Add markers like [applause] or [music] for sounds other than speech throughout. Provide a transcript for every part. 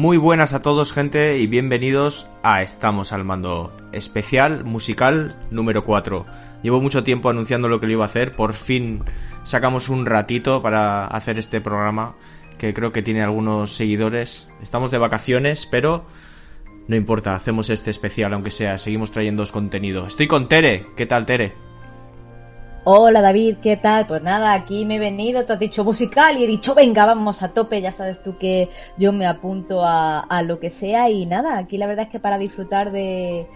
Muy buenas a todos gente y bienvenidos a Estamos al Mando especial musical número 4. Llevo mucho tiempo anunciando lo que lo iba a hacer, por fin sacamos un ratito para hacer este programa que creo que tiene algunos seguidores. Estamos de vacaciones, pero no importa, hacemos este especial aunque sea, seguimos trayendo contenido. Estoy con Tere, ¿qué tal Tere? Hola David, ¿qué tal? Pues nada, aquí me he venido, te has dicho musical y he dicho, venga, vamos a tope, ya sabes tú que yo me apunto a, lo que sea y nada, aquí la verdad es que para disfrutar de,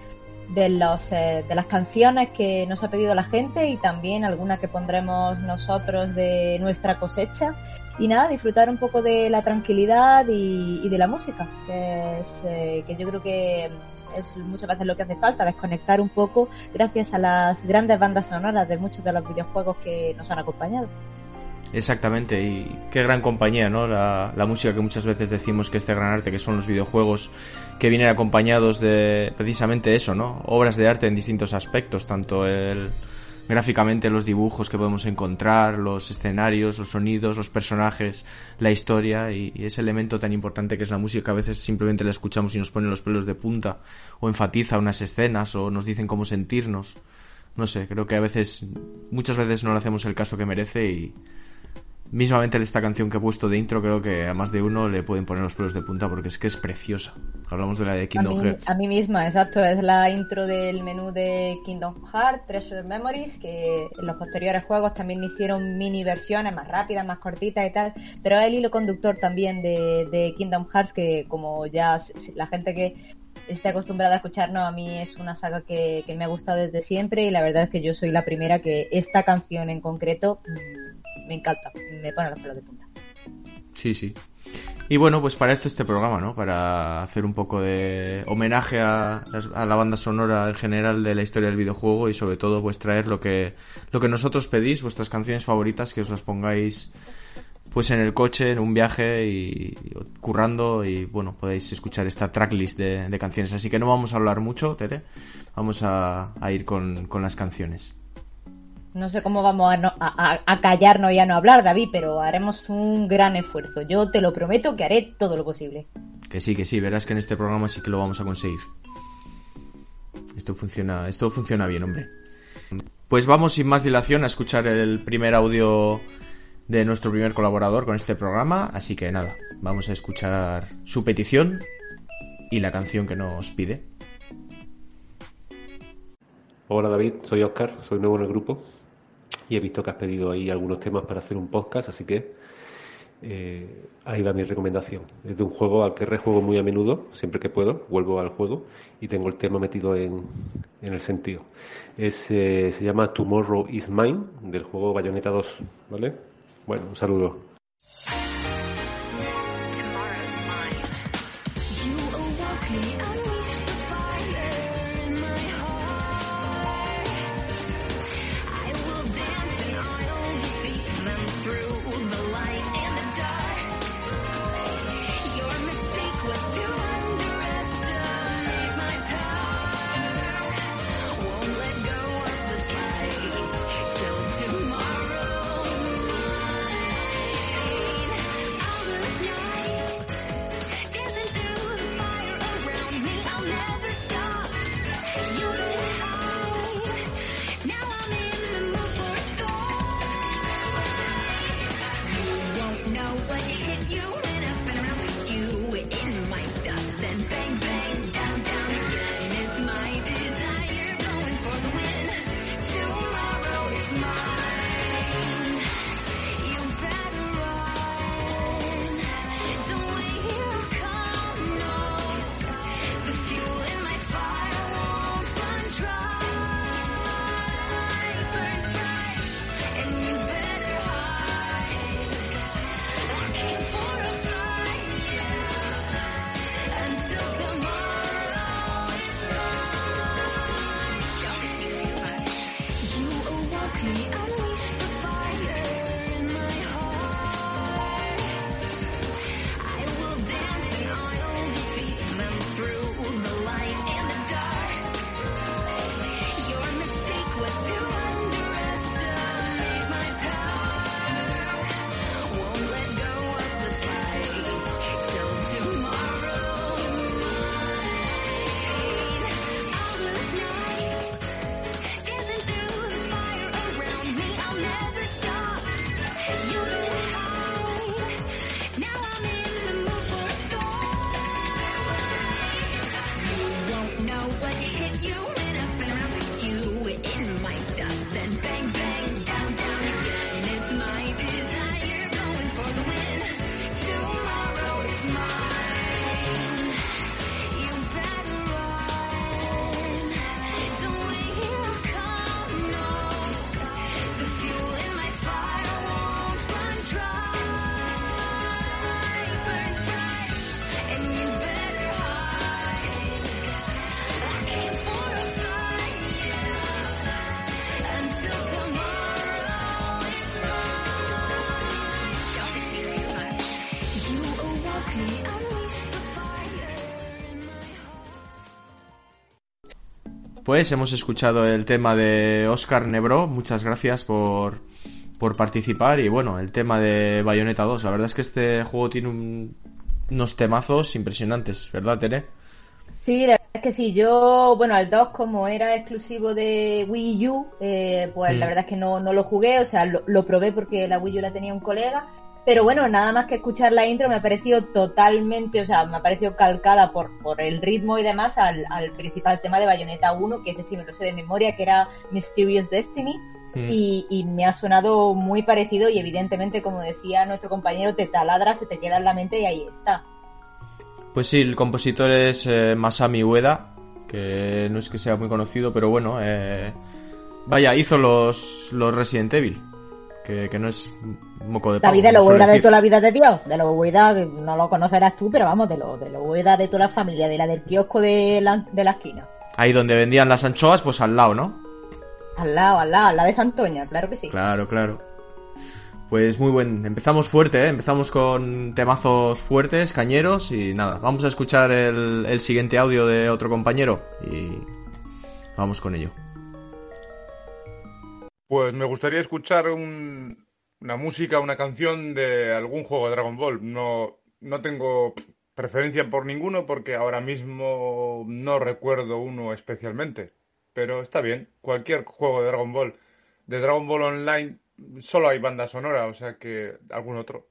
de, los, eh, de las canciones que nos ha pedido la gente y también algunas que pondremos nosotros de nuestra cosecha y nada, disfrutar un poco de la tranquilidad y, de la música, que, es, eh, que yo creo que es muchas veces lo que hace falta, desconectar un poco gracias a las grandes bandas sonoras de muchos de los videojuegos que nos han acompañado. Exactamente, y qué gran compañía, ¿no? La, la, música que muchas veces decimos que este gran arte, que son los videojuegos, que vienen acompañados de precisamente eso, ¿no? Obras de arte en distintos aspectos, tanto el, gráficamente los dibujos que podemos encontrar, los escenarios, los sonidos, los personajes, la historia y, ese elemento tan importante que es la música. A veces simplemente la escuchamos y nos pone los pelos de punta o enfatiza unas escenas o nos dicen cómo sentirnos. No sé, creo que a veces, muchas veces no le hacemos el caso que merece y, mismamente esta canción que he puesto de intro creo que a más de uno le pueden poner los pelos de punta porque es que es preciosa. Hablamos de la de Kingdom Hearts. A mí misma, exacto, es la intro del menú de Kingdom Hearts, Treasure Memories, que en los posteriores juegos también hicieron mini versiones más rápidas, más cortitas y tal, pero es el hilo conductor también de, Kingdom Hearts que como ya la gente que esté acostumbrada a escucharnos, a mí es una saga que, que me ha gustado desde siempre y la verdad es que yo soy la primera que esta canción en concreto mm, me encanta, me pone los pelos de punta. Sí, sí. Y bueno, pues para esto este programa, ¿no? Para hacer un poco de homenaje a, la banda sonora en general de la historia del videojuego y sobre todo pues traer lo que, lo que nosotros pedís, vuestras canciones favoritas, que os las pongáis pues en el coche, en un viaje y, currando y bueno, podéis escuchar esta tracklist de, de, canciones. Así que no vamos a hablar mucho, Tere, vamos a, a ir con, con las canciones. No sé cómo vamos a, callarnos y a no hablar, David, pero haremos un gran esfuerzo. Yo te lo prometo que haré todo lo posible. Que sí, que sí, verás que en este programa sí que lo vamos a conseguir. Esto funciona, esto funciona bien, hombre. Pues vamos sin más dilación a escuchar el primer audio de nuestro primer colaborador con este programa, así que nada, vamos a escuchar su petición y la canción que nos pide. Hola David, soy Oscar, soy nuevo en el grupo y he visto que has pedido ahí algunos temas para hacer un podcast, así que eh, ahí va mi recomendación. Es de un juego al que rejuego muy a menudo, siempre que puedo, vuelvo al juego y tengo el tema metido en, en el sentido. Es, eh, se llama Tomorrow is Mine, del juego Bayonetta 2, ¿vale? Bueno, un saludo. Pues hemos escuchado el tema de Oscar Nebro, muchas gracias por, por participar y bueno, el tema de Bayonetta 2. La verdad es que este juego tiene unos temazos impresionantes, ¿verdad, Tere? Sí, la verdad es que sí. Yo, bueno, al 2 como era exclusivo de Wii U, eh, pues la verdad es que no, no, lo jugué, o sea, lo, lo probé porque la Wii U la tenía un colega pero bueno, nada más que escuchar la intro me ha parecido totalmente, o sea, me ha parecido calcada por, por el ritmo y demás al, al principal tema de Bayonetta 1, que ese sí me lo sé de memoria, que era Mysterious Destiny. Mm. Y, y, me ha sonado muy parecido y evidentemente, como decía nuestro compañero, te taladra, se te queda en la mente y ahí está. Pues sí, el compositor es eh, Masami Ueda, que no es que sea muy conocido, pero bueno, eh, vaya, hizo los, los Resident Evil que, no es moco de David, de lo huida de toda la vida de Dios, de lo huida, no lo conocerás tú, pero vamos, de lo, de lo huida de toda la familia, de la del kiosco de la, de la esquina. Ahí donde vendían las anchoas, pues al lado, ¿no? Al lado, al lado, al lado de Santoña, claro que sí. Claro, claro. Pues muy buen, empezamos fuerte, ¿eh? empezamos con temazos fuertes, cañeros y nada, vamos a escuchar el, el siguiente audio de otro compañero y vamos con ello. Pues me gustaría escuchar una música, una canción de algún juego de Dragon Ball. No, no tengo preferencia por ninguno porque ahora mismo no recuerdo uno especialmente. Pero está bien, cualquier juego de Dragon Ball. De Dragon Ball Online solo hay banda sonora, o sea que algún otro.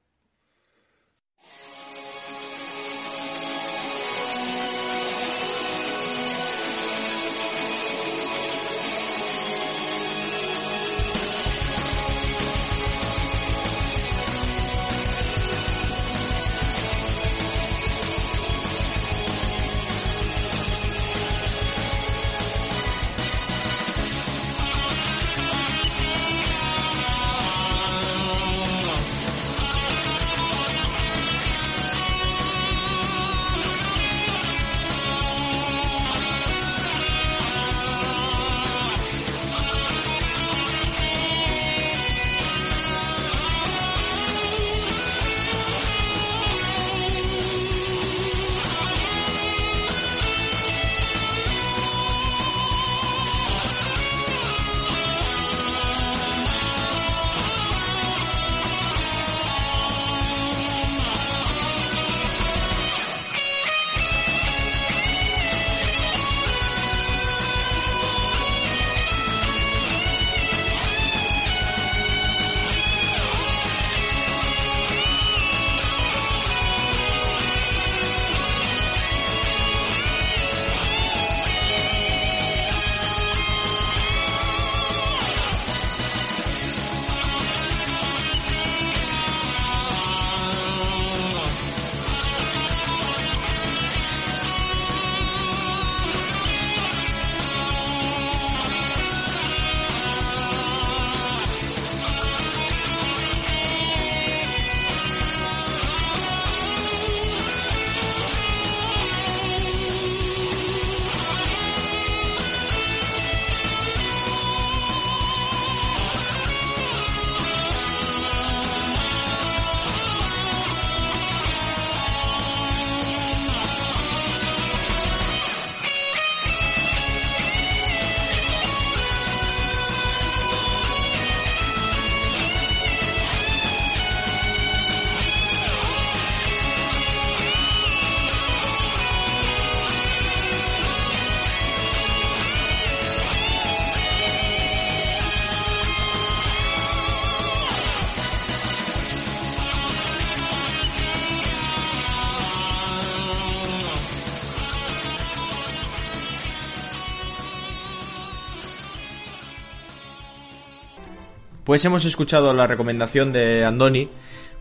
Pues hemos escuchado la recomendación de Andoni.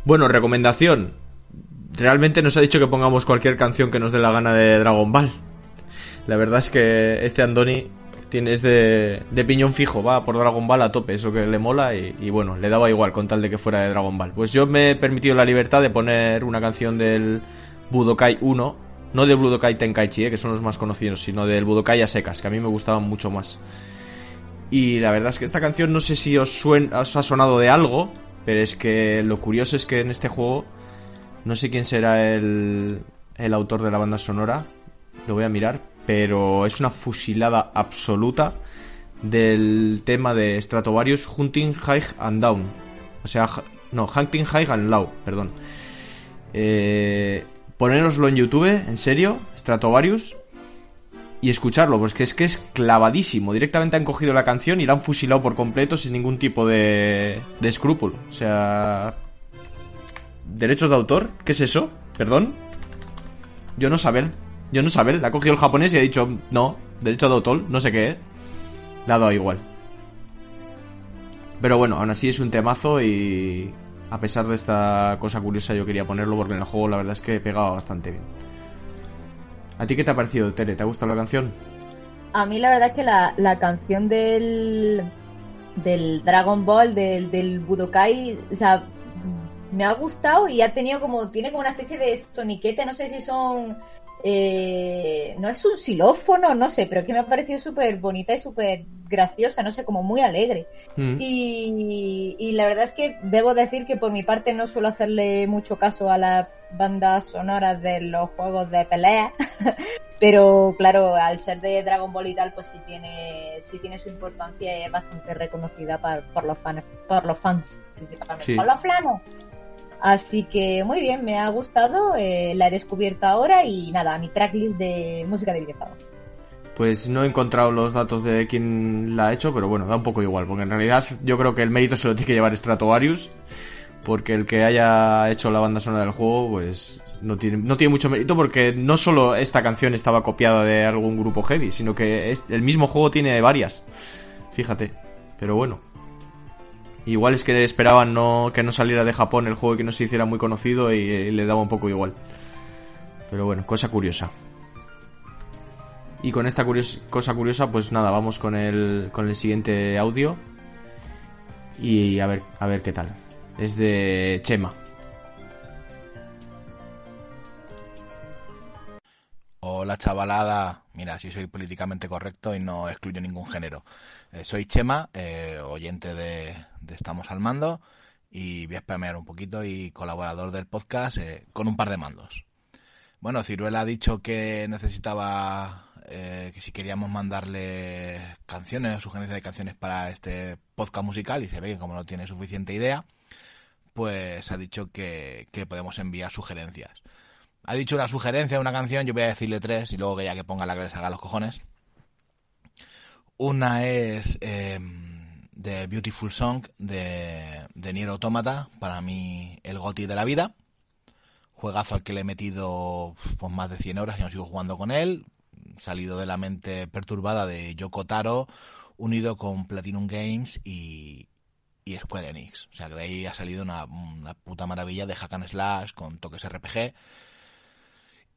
Bueno, recomendación. Realmente nos ha dicho que pongamos cualquier canción que nos dé la gana de Dragon Ball. La verdad es que este Andoni tiene, es de, piñón fijo, va por Dragon Ball a tope, eso que le mola y, bueno, le daba igual con tal de que fuera de Dragon Ball. Pues yo me he permitido la libertad de poner una canción del Budokai 1, no del Budokai Tenkaichi, eh, que son los más conocidos, sino del Budokai a secas, que a mí me gustaban mucho más. Y la verdad es que esta canción no sé si os, os ha sonado de algo, pero es que lo curioso es que en este juego no sé quién será el, el autor de la banda sonora, lo voy a mirar, pero es una fusilada absoluta del tema de Stratovarius Hunting High and Down. O sea, no, Hunting High and Low, perdón. Eh, poneroslo en YouTube, en serio, Stratovarius, y escucharlo, porque es que es clavadísimo. Directamente han cogido la canción y la han fusilado por completo sin ningún tipo de, de escrúpulo. O sea... ¿Derechos de autor? ¿Qué es eso? ¿Perdón? Yo no saber. Yo no saber. La ha cogido el japonés y ha dicho, no, derecho de autor, no sé qué. ¿eh? Le ha dado igual. Pero bueno, aún así es un temazo y a pesar de esta cosa curiosa yo quería ponerlo porque en el juego la verdad es que pegaba bastante bien. ¿A ti qué te ha parecido, Tere? ¿Te ha gustado la canción? A mí la verdad es que la, la canción del, del Dragon Ball, del, del Budokai, o sea, me ha gustado y ha tenido como, tiene como una especie de soniquete, no sé si son, eh, no es un xilófono, no sé, pero que me ha parecido súper bonita y súper graciosa, no sé, como muy alegre. Mm. Y, y la verdad es que debo decir que por mi parte no suelo hacerle mucho caso a las bandas sonoras de los juegos de pelea, [laughs] pero claro, al ser de Dragon Ball y tal, pues sí tiene, sí tiene su importancia y es bastante reconocida por, por los fans, por los fans, principalmente. Sí. Por los flanos. Así que muy bien, me ha gustado, eh, la he descubierto ahora y nada, mi tracklist de música de videojuegos. Pues no he encontrado los datos de quién la ha hecho, pero bueno, da un poco igual, porque en realidad yo creo que el mérito se lo tiene que llevar Stratovarius, porque el que haya hecho la banda sonora del juego, pues no tiene, no tiene mucho mérito, porque no solo esta canción estaba copiada de algún grupo heavy, sino que el mismo juego tiene varias, fíjate, pero bueno. Igual es que esperaban no, que no saliera de Japón el juego y que no se hiciera muy conocido y, y le daba un poco igual. Pero bueno, cosa curiosa. Y con esta cosa curiosa, pues nada, vamos con el, con el siguiente audio. Y a ver, a ver qué tal. Es de Chema. Hola chavalada, mira, si soy políticamente correcto y no excluyo ningún género. Eh, soy Chema, eh, oyente de, Estamos al Mando y voy a spamear un poquito y colaborador del podcast eh, con un par de mandos. Bueno, Ciruela ha dicho que necesitaba, que si queríamos mandarle canciones o sugerencias de canciones para este podcast musical y se ve que como no tiene suficiente idea, pues ha dicho que, que podemos enviar sugerencias ha dicho una sugerencia una canción, yo voy a decirle tres y luego que ya que ponga la que les haga los cojones. Una es eh, The Beautiful Song de, de Nier Automata, para mí el goti de la vida. Juegazo al que le he metido pues, más de 100 horas y no sigo jugando con él. Salido de la mente perturbada de Yoko Taro, unido con Platinum Games y, y Square Enix. O sea que de ahí ha salido una, una puta maravilla de hack and slash con toques RPG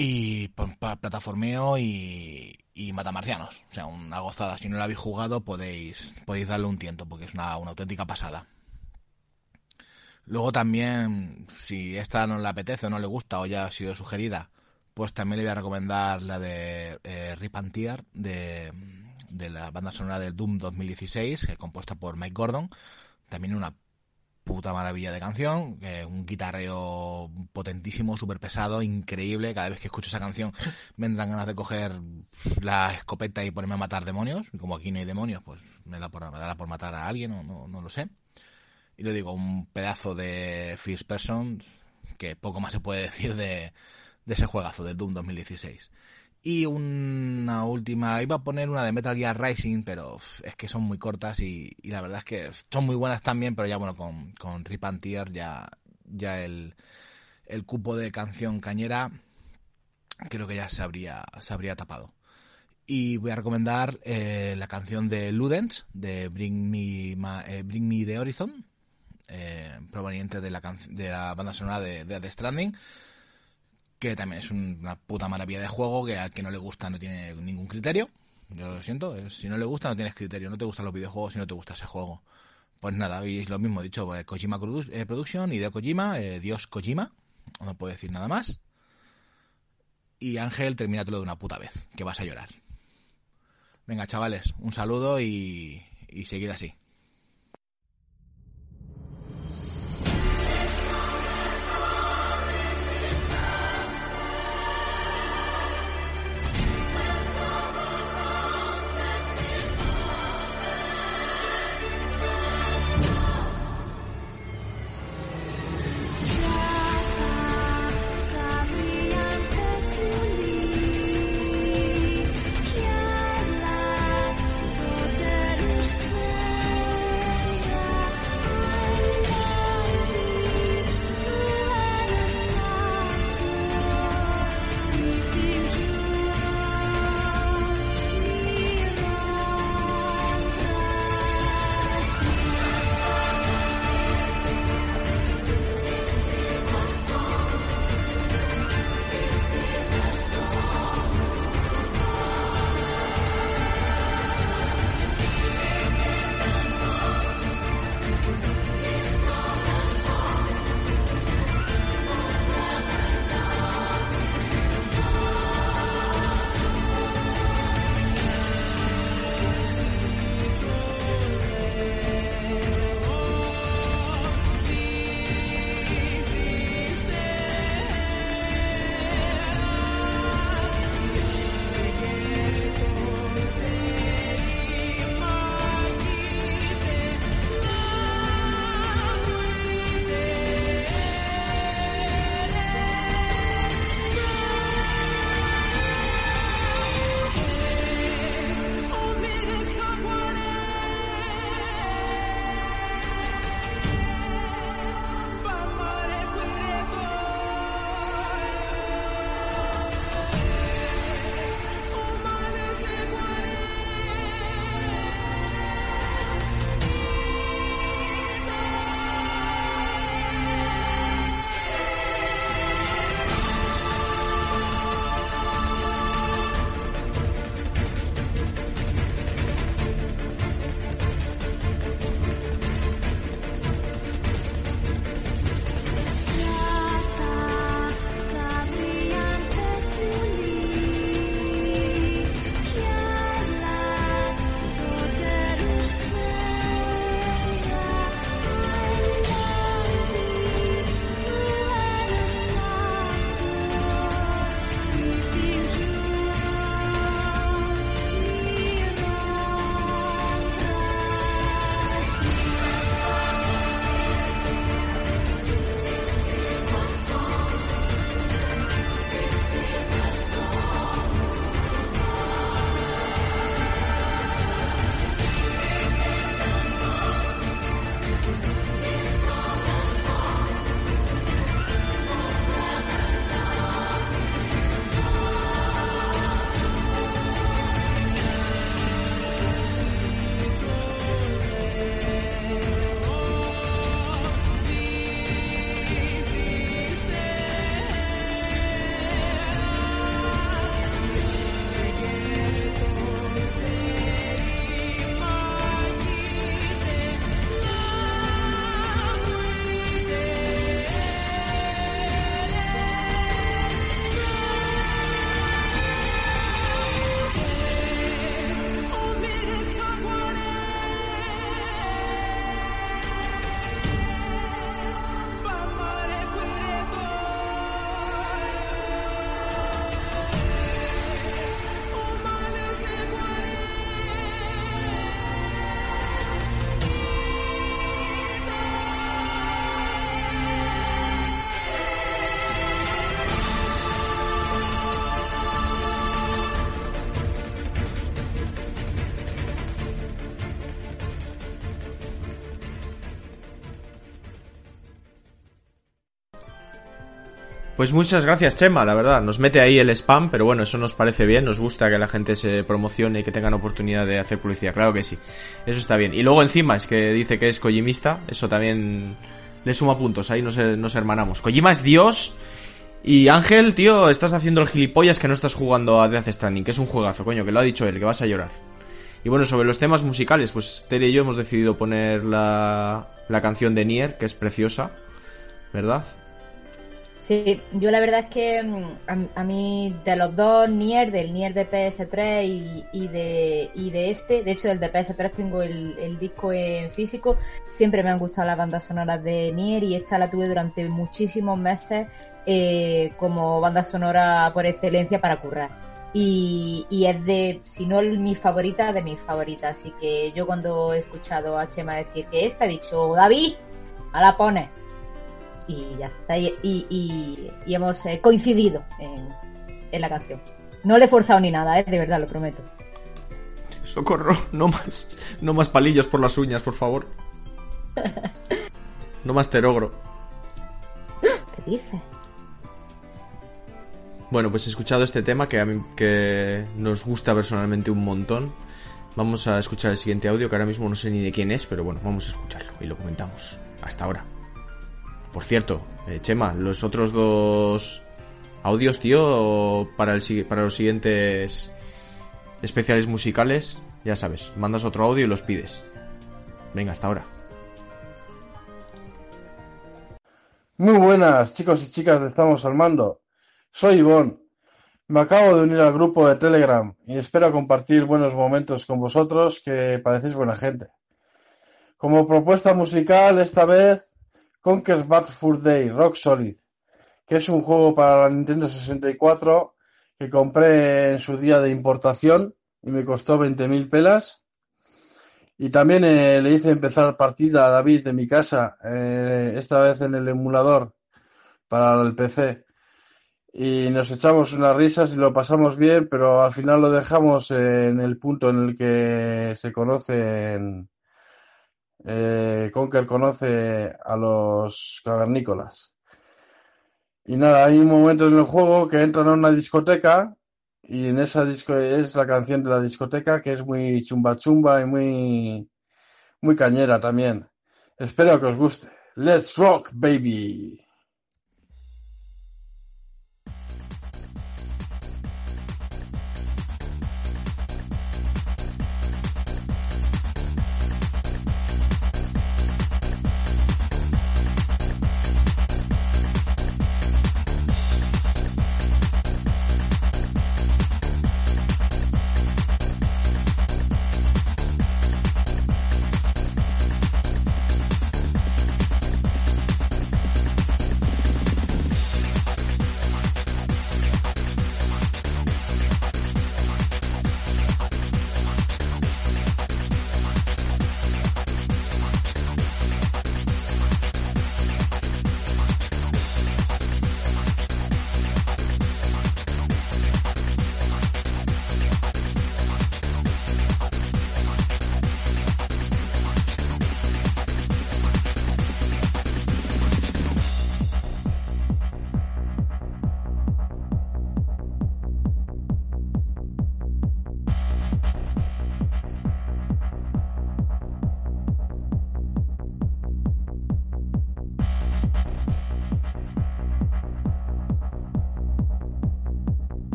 y pa- plataformeo y, y matamarcianos. O sea, una gozada. Si no la habéis jugado, podéis, podéis darle un tiento, porque es una, una auténtica pasada. Luego también, si esta no le apetece o no le gusta o ya ha sido sugerida, pues también le voy a recomendar la de eh, Rip and Tear, de, de la banda sonora del Doom 2016, que es compuesta por Mike Gordon. También una puta maravilla de canción, un guitarreo potentísimo, súper pesado, increíble. Cada vez que escucho esa canción me entran ganas de coger la escopeta y ponerme a matar demonios. Como aquí no hay demonios, pues me, da por, me dará por matar a alguien, o no, no lo sé. Y lo digo, un pedazo de First Person que poco más se puede decir de, de ese juegazo del Doom 2016. Y una última, iba a poner una de Metal Gear Rising, pero es que son muy cortas y, y la verdad es que son muy buenas también, pero ya bueno, con, con Rip and Tear ya, ya el, el cupo de canción cañera creo que ya se habría, se habría tapado. Y voy a recomendar eh, la canción de Ludens, de Bring Me, Ma- eh, Bring Me the Horizon, eh, proveniente de la, de la banda sonora de The Stranding, que también es una puta maravilla de juego, que al que no le gusta no tiene ningún criterio. Yo lo siento, eh, si no le gusta no tienes criterio, no te gustan los videojuegos si no te gusta ese juego. Pues nada, es lo mismo dicho, eh, Kojima eh, Production, Hideo Kojima, eh, Dios Kojima, no puedo decir nada más. Y Ángel, termínatelo de una puta vez, que vas a llorar. Venga, chavales, un saludo y, y seguid así. Pues muchas gracias, Chema, la verdad. Nos mete ahí el spam, pero bueno, eso nos parece bien. Nos gusta que la gente se promocione y que tengan oportunidad de hacer publicidad. Claro que sí. Eso está bien. Y luego encima es que dice que es Kojimista. Eso también le suma puntos. Ahí nos, nos hermanamos. Kojima es Dios. Y Ángel, tío, estás haciendo el gilipollas que no estás jugando a Death Stranding, que es un juegazo, coño, que lo ha dicho él, que vas a llorar. Y bueno, sobre los temas musicales, pues Tere y yo hemos decidido poner la, la canción de Nier, que es preciosa, ¿verdad? Sí, yo la verdad es que mm, a, mí de los dos Nier, del Nier de PS3 y, de, y de este, de hecho del de PS3 tengo el, disco en físico, siempre me han gustado las bandas sonoras de Nier y esta la tuve durante muchísimos meses eh, como banda sonora por excelencia para currar. Y, y, es de, si no mi favorita, de mis favoritas. Así que yo cuando he escuchado a Chema decir que esta, he dicho, David, a la pone y ya está. Y, y, hemos eh, coincidido en, en, la canción. No le he forzado ni nada, ¿eh? de verdad, lo prometo. Socorro, no más, no más palillos por las uñas, por favor. No más terogro. ¿Qué dices? Bueno, pues he escuchado este tema que a mí que nos gusta personalmente un montón. Vamos a escuchar el siguiente audio que ahora mismo no sé ni de quién es, pero bueno, vamos a escucharlo y lo comentamos. Hasta ahora. Por cierto, eh, Chema, los otros dos audios, tío, para, el, para los siguientes especiales musicales, ya sabes, mandas otro audio y los pides. Venga, hasta ahora. Muy buenas, chicos y chicas de Estamos al Mando. Soy Ivonne. Me acabo de unir al grupo de Telegram y espero compartir buenos momentos con vosotros que parecéis buena gente. Como propuesta musical, esta vez Conker's Bad Fur Day Rock Solid, que es un juego para la Nintendo 64 que compré en su día de importación y me costó 20.000 pelas. Y también eh, le hice empezar partida a David de mi casa, eh, esta vez en el emulador para el PC. Y nos echamos unas risas y lo pasamos bien, pero al final lo dejamos en el punto en el que se conocen eh, Conker conoce a los cavernícolas. Y nada, hay un momento en el juego que entran a una discoteca y en esa disco es la canción de la discoteca que es muy chumba chumba y muy muy cañera también. Espero que os guste. Let's rock, baby.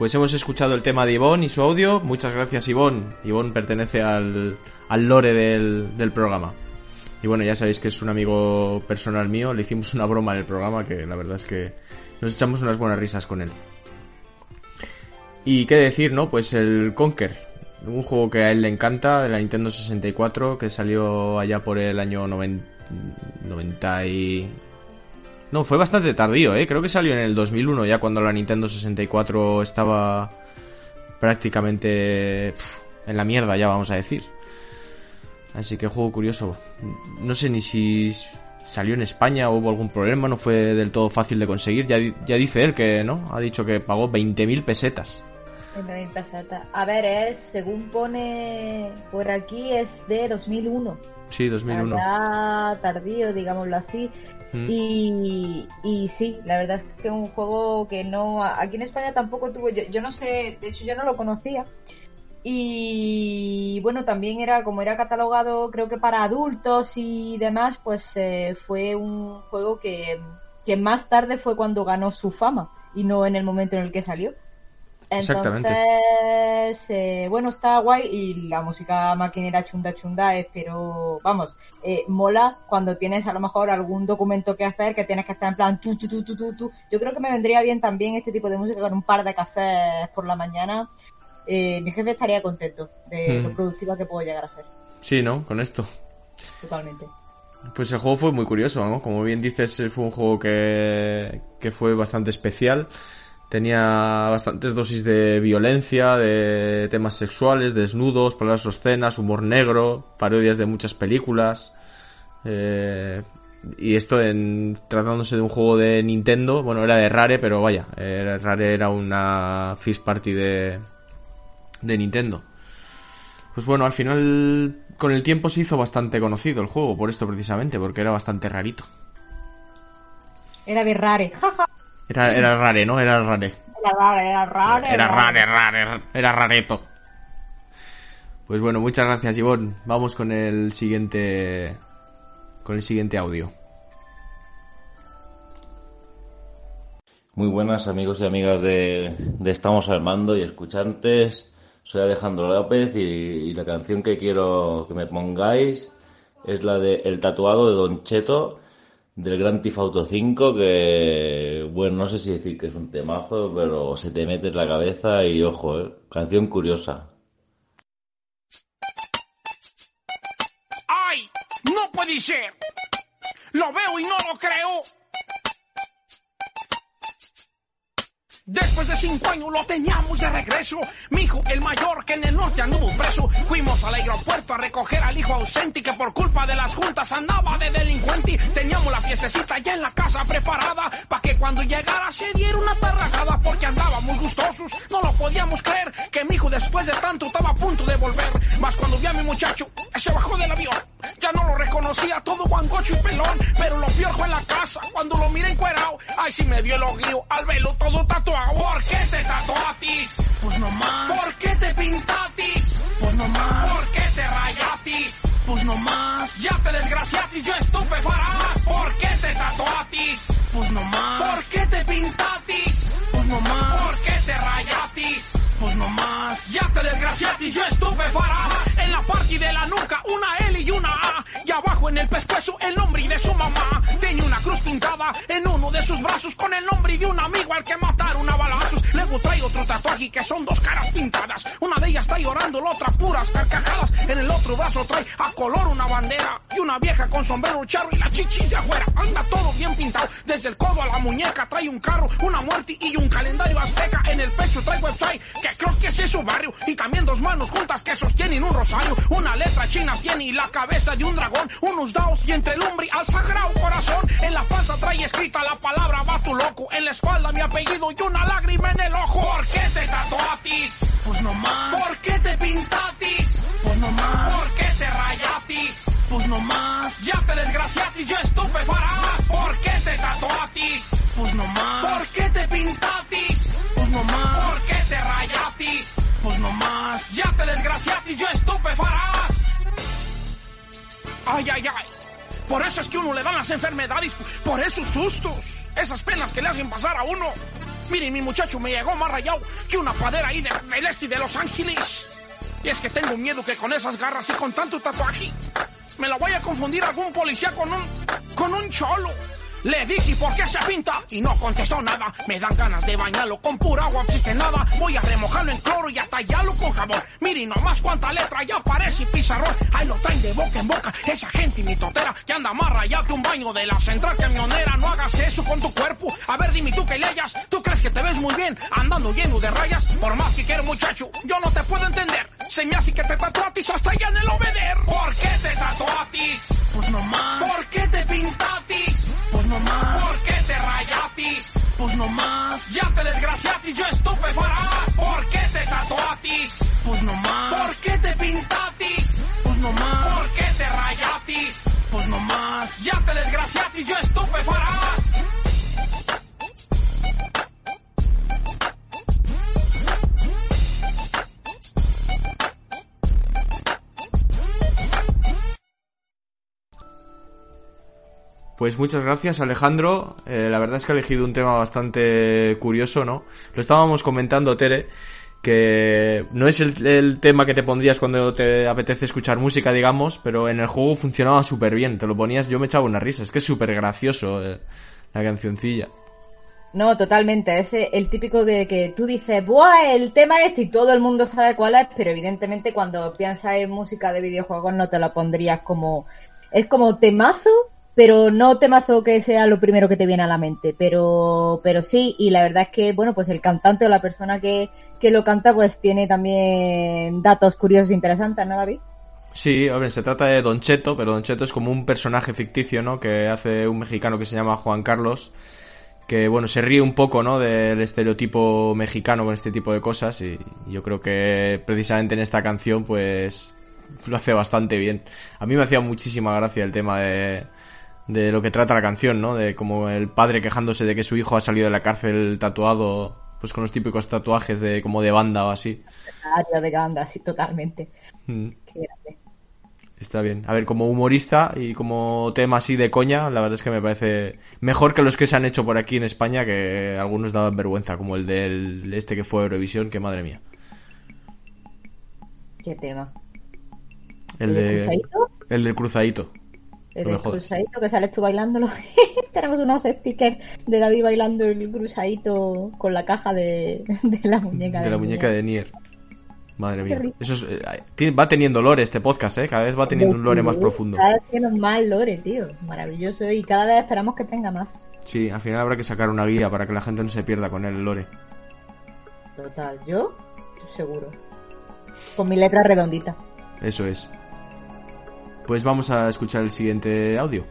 Pues hemos escuchado el tema de Ivonne y su audio. Muchas gracias, Ivonne. Ivonne pertenece al, al lore del, del programa. Y bueno, ya sabéis que es un amigo personal mío. Le hicimos una broma en el programa que la verdad es que nos echamos unas buenas risas con él. Y qué decir, ¿no? Pues el Conker. Un juego que a él le encanta, de la Nintendo 64, que salió allá por el año 90, 90 y... No, fue bastante tardío, ¿eh? Creo que salió en el 2001, ya cuando la Nintendo 64 estaba prácticamente pf, en la mierda, ya vamos a decir. Así que juego curioso. No sé ni si salió en España o hubo algún problema, no fue del todo fácil de conseguir. Ya, ya dice él que, ¿no? Ha dicho que pagó 20.000 pesetas. 20.000 pesetas. A ver, es, según pone por aquí, es de 2001. Sí, 2001. Ya tardío, digámoslo así. Y, sí, la verdad es que un juego que no. Aquí en España tampoco tuvo. Yo, yo no sé, de hecho, yo no lo conocía. Y bueno, también era, como era catalogado, creo que para adultos y demás, pues eh, fue un juego que, que más tarde fue cuando ganó su fama y no en el momento en el que salió. Exactamente. Entonces, eh, bueno, está guay y la música maquinera chunda chunda es, pero vamos, eh, mola cuando tienes a lo mejor algún documento que hacer que tienes que estar en plan tu, tu, tu, tu, tu, tu. Yo creo que me vendría bien también este tipo de música con un par de cafés por la mañana. Eh, mi jefe estaría contento de Hmm. lo productiva que puedo llegar a ser, Sí, ¿no? Con esto. totalmente. Pues el juego fue muy curioso, ¿no? Como bien dices, fue un juego que, que fue bastante especial. Tenía bastantes dosis de violencia, de temas sexuales, desnudos, palabras obscenas, humor negro, parodias de muchas películas. Eh, y esto en tratándose de un juego de Nintendo, bueno, era de Rare, pero vaya, eh, Rare era una First Party de, de Nintendo. Pues bueno, al final con el tiempo se hizo bastante conocido el juego, por esto precisamente, porque era bastante rarito. Era de rare, jaja. Era, era rare, ¿no? Era rare. Era rare, era rare. Era rare, rare, era rareto. Pues bueno, muchas gracias, Ivonne. Vamos con el siguiente. con el siguiente audio. Muy buenas amigos y amigas de, de Estamos al Mando y escuchantes. Soy Alejandro López y, y la canción que quiero que me pongáis es la de El tatuado de Don Cheto del Gran Theft Auto 5 que, bueno, no sé si decir que es un temazo, pero se te mete en la cabeza y ojo, eh, canción curiosa. ¡Ay! ¡No puede ser! Lo veo y no lo creo. Después de cinco años lo teníamos de regreso. Mi hijo, el mayor, que en el norte anduvo preso. Fuimos al aeropuerto a recoger al hijo ausente que por culpa de las juntas andaba de delincuente. Teníamos la fiestecita ya en la casa preparada para que cuando llegara se diera una tarragada porque andábamos gustosos. No lo podíamos creer que mi hijo después de tanto estaba a punto de volver. Más cuando vi a mi muchacho, se bajó del avión. Ya no lo reconocía todo guangocho y pelón, pero lo vio en la casa cuando lo miré encuerado. Ay, sí me dio el oguío al velo todo tatuado. ¿Por qué te tatuatis? Pues no más. ¿Por qué te pintatis? Pues no más. ¿Por qué te rayatis? Pues no más. Ya te desgraciatis, yo estupefarás. ¿Por qué te tatuatis? Pues no más. ¿Por qué te pintatis? Pues no más. ¿Por qué te rayatis? Pues no más. Ya te desgraciatis, yo estupefarás. En la parte de la nuca, una L y una A. Y abajo en el pescuezo, el nombre de su mamá. Tenía una cruz pintada en uno de sus brazos con el nombre de un amigo al que mataron a balazos. Luego trae otro tatuaje que son dos caras pintadas. Una de ellas está llorando, la otra puras carcajadas. En el otro brazo trae a color una bandera y una vieja con sombrero charro y la chichis de afuera. Anda todo bien pintado, desde el codo a la muñeca trae un carro, una muerte y un calendario azteca. En el pecho trae website que creo que ese es su barrio. Y también dos manos juntas que sostienen un rosario. Una letra china tiene y la cabeza de un dragón. Unos dados y entre el umbri al sagrado corazón. En la panza trae escrita la palabra va tu loco. En la espalda mi apellido y una lágrima en el ojo. ¿Por qué te tatuatis? Pues no más. ¿Por qué te pintatis? Pues no más. ¿Por qué te rayatis? Pues no más. Ya te desgraciatis, yo estupefarás. ¿Por qué te tatuatis? Pues no más. ¿Por qué te pintatis? Pues no más. ¿Por qué te rayatis? Pues no más. Ya te desgraciatis, yo estupefarás. Ay, ay, ay. Por eso es que uno le dan las enfermedades, por esos sustos, esas penas que le hacen pasar a uno. Miren, mi muchacho me llegó más rayado que una padera ahí de, del este de Los Ángeles. Y es que tengo miedo que con esas garras y con tanto tatuaje me la vaya a confundir algún policía con un. con un cholo. Le dije por qué se pinta y no contestó nada. Me dan ganas de bañarlo con pura agua oxigenada. Voy a remojarlo en cloro y a tallarlo con jabón. Miren nomás cuánta letra ya parece pizarrón. Ahí lo traen de boca en boca. Esa gente mitotera que anda más rayado que un baño de la central camionera. No hagas eso con tu cuerpo. A ver, dime tú que leyas. ¿Tú crees que te ves muy bien andando lleno de rayas? Por más que quiero muchacho, yo no te puedo entender. Se me hace que te tatuatis hasta allá en el obeder. ¿Por qué te tatuatis? Pues no más. ¿Por qué te pintatis? Pues no más. ¿Por qué te rayatis? Pues no más. Ya te desgraciatis, yo estupefarás. ¿Por qué te tatuatis? Pues no más. ¿Por qué te pintatis? Pues no más. ¿Por qué te rayatis? Pues no más. Ya te desgraciatis, yo estupefarás. Pues muchas gracias Alejandro, Eh, la verdad es que ha elegido un tema bastante curioso, ¿no? Lo estábamos comentando, Tere, que no es el, tema que te pondrías cuando te apetece escuchar música, digamos, pero en el juego funcionaba súper bien, te lo ponías, yo me echaba una risa, es que es súper gracioso eh, la cancioncilla. No, totalmente. Es el típico que, que tú dices, ¡buah! El tema este y todo el mundo sabe cuál es, pero evidentemente cuando piensas en música de videojuegos no te lo pondrías como. Es como temazo, pero no temazo que sea lo primero que te viene a la mente. Pero, pero sí, y la verdad es que, bueno, pues el cantante o la persona que, que lo canta, pues tiene también datos curiosos e interesantes, ¿no, David? Sí, hombre, se trata de Don Cheto, pero Don Cheto es como un personaje ficticio, ¿no? Que hace un mexicano que se llama Juan Carlos, que, bueno, se ríe un poco, ¿no? Del estereotipo mexicano con este tipo de cosas y yo creo que precisamente en esta canción, pues, lo hace bastante bien. A mí me hacía muchísima gracia el tema de, de lo que trata la canción, ¿no? De como el padre quejándose de que su hijo ha salido de la cárcel tatuado, pues con los típicos tatuajes de como de banda o así. Área de banda, sí, totalmente. Mm. Qué grande. Está bien. A ver, como humorista y como tema así de coña, la verdad es que me parece mejor que los que se han hecho por aquí en España, que algunos daban vergüenza, como el del este que fue Eurovisión, que madre mía. Qué tema. El ¿El del de cruzadito? el del cruzadito. El No cruzadito que sales tú bailándolo. [laughs] Tenemos unos stickers de David bailando el cruzadito con la caja de, de la muñeca. De la muñeca de Nier. Madre mía. Eso es, eh, va teniendo lore este podcast, ¿eh? Cada vez va teniendo un lore más profundo. Cada vez tiene más lore, tío. Maravilloso. Y cada vez esperamos que tenga más. Sí, al final habrá que sacar una guía para que la gente no se pierda con el lore. Total, yo seguro. Con mi letra redondita. Eso es. Pues vamos a escuchar el siguiente audio.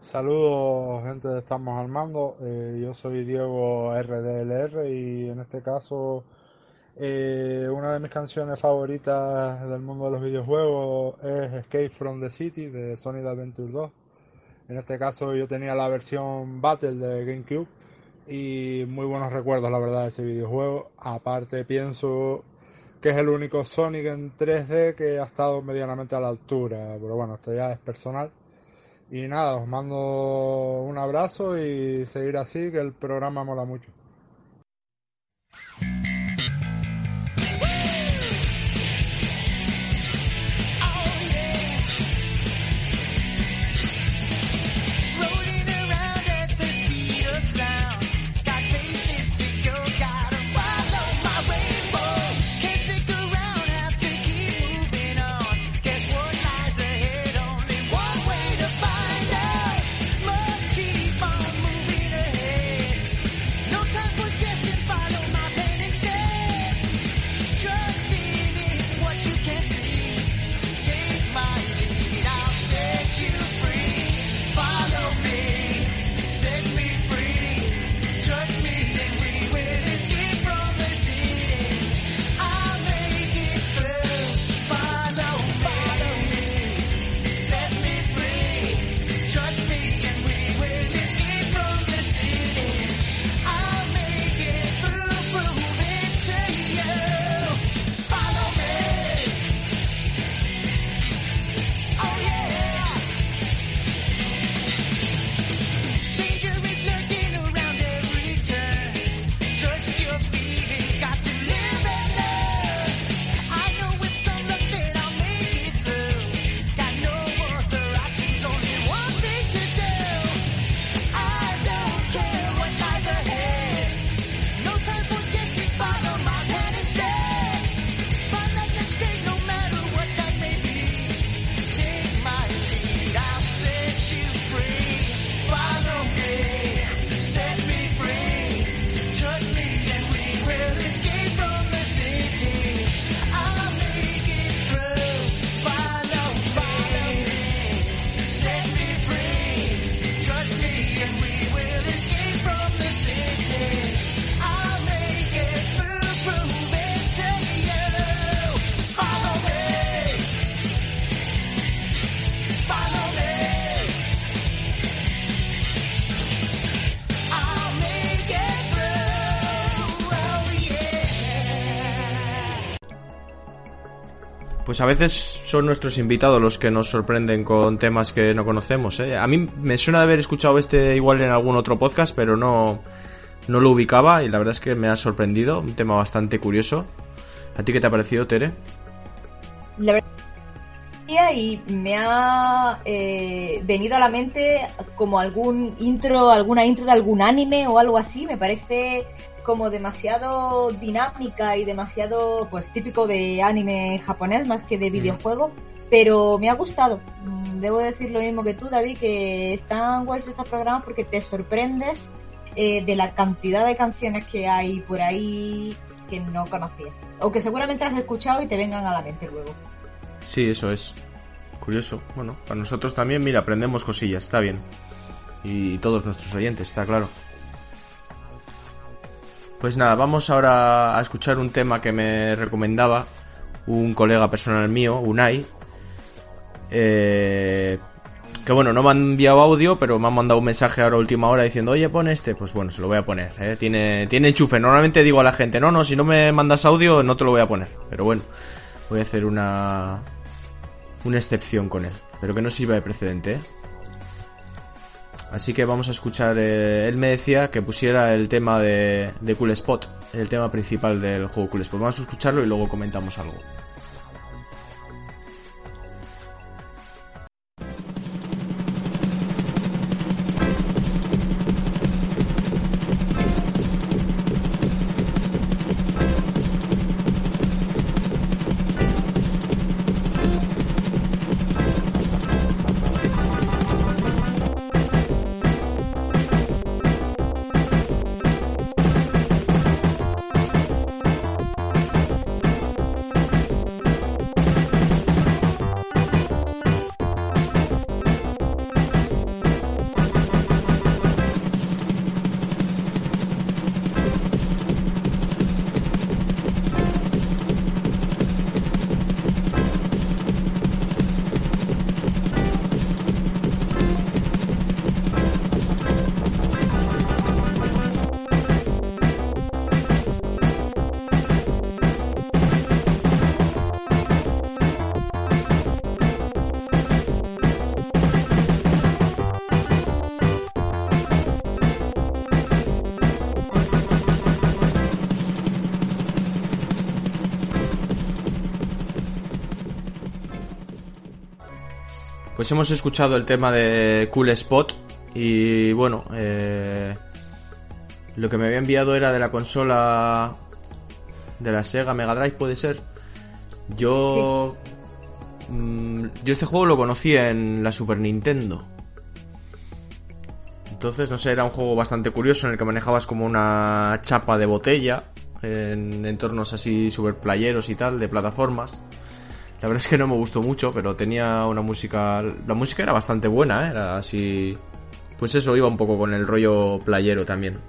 Saludos, gente Estamos al Mando. Eh, yo soy Diego RDLR y en este caso eh, una de mis canciones favoritas del mundo de los videojuegos es Escape from the City de Sonic Adventure 2. En este caso yo tenía la versión Battle de GameCube y muy buenos recuerdos la verdad de ese videojuego. Aparte pienso que es el único Sonic en 3D que ha estado medianamente a la altura, pero bueno, esto ya es personal. Y nada, os mando un abrazo y seguir así, que el programa mola mucho. A veces son nuestros invitados los que nos sorprenden con temas que no conocemos. ¿eh? A mí me suena de haber escuchado este igual en algún otro podcast, pero no, no lo ubicaba y la verdad es que me ha sorprendido. Un tema bastante curioso. ¿A ti qué te ha parecido, Tere? La verdad y me ha eh, venido a la mente como algún intro, alguna intro de algún anime o algo así. Me parece como demasiado dinámica y demasiado pues típico de anime japonés más que de videojuego. Pero me ha gustado. Mm, Debo decir lo mismo que tú, David, que están guays estos programas porque te sorprendes eh, de la cantidad de canciones que hay por ahí que no conocías. O que seguramente has escuchado y te vengan a la mente luego. Sí, eso es. Curioso. Bueno, para nosotros también, mira, aprendemos cosillas, está bien. Y todos nuestros oyentes, está claro. Pues nada, vamos ahora a escuchar un tema que me recomendaba un colega personal mío, Unai. Eh, que bueno, no me han enviado audio, pero me han mandado un mensaje ahora a última hora diciendo, oye, pon este. Pues bueno, se lo voy a poner. ¿eh? Tiene, tiene enchufe. Normalmente digo a la gente, no, no, si no me mandas audio, no te lo voy a poner. Pero bueno, voy a hacer una, una excepción con él. Pero que no sirva de precedente, ¿eh? Así que vamos a escuchar. eh, él me decía que pusiera el tema de, de Cool Spot, el tema principal del juego Cool Spot. Vamos a escucharlo y luego comentamos algo. Hemos escuchado el tema de Cool Spot y bueno, eh, lo que me había enviado era de la consola de la Sega Mega Drive, puede ser. Yo, mm, yo este juego lo conocí en la Super Nintendo. Entonces, no sé, era un juego bastante curioso en el que manejabas como una chapa de botella en entornos así super playeros y tal, de plataformas. La verdad es que no me gustó mucho, pero tenía una música. La música era bastante buena, ¿eh? era así. Pues eso iba un poco con el rollo playero también.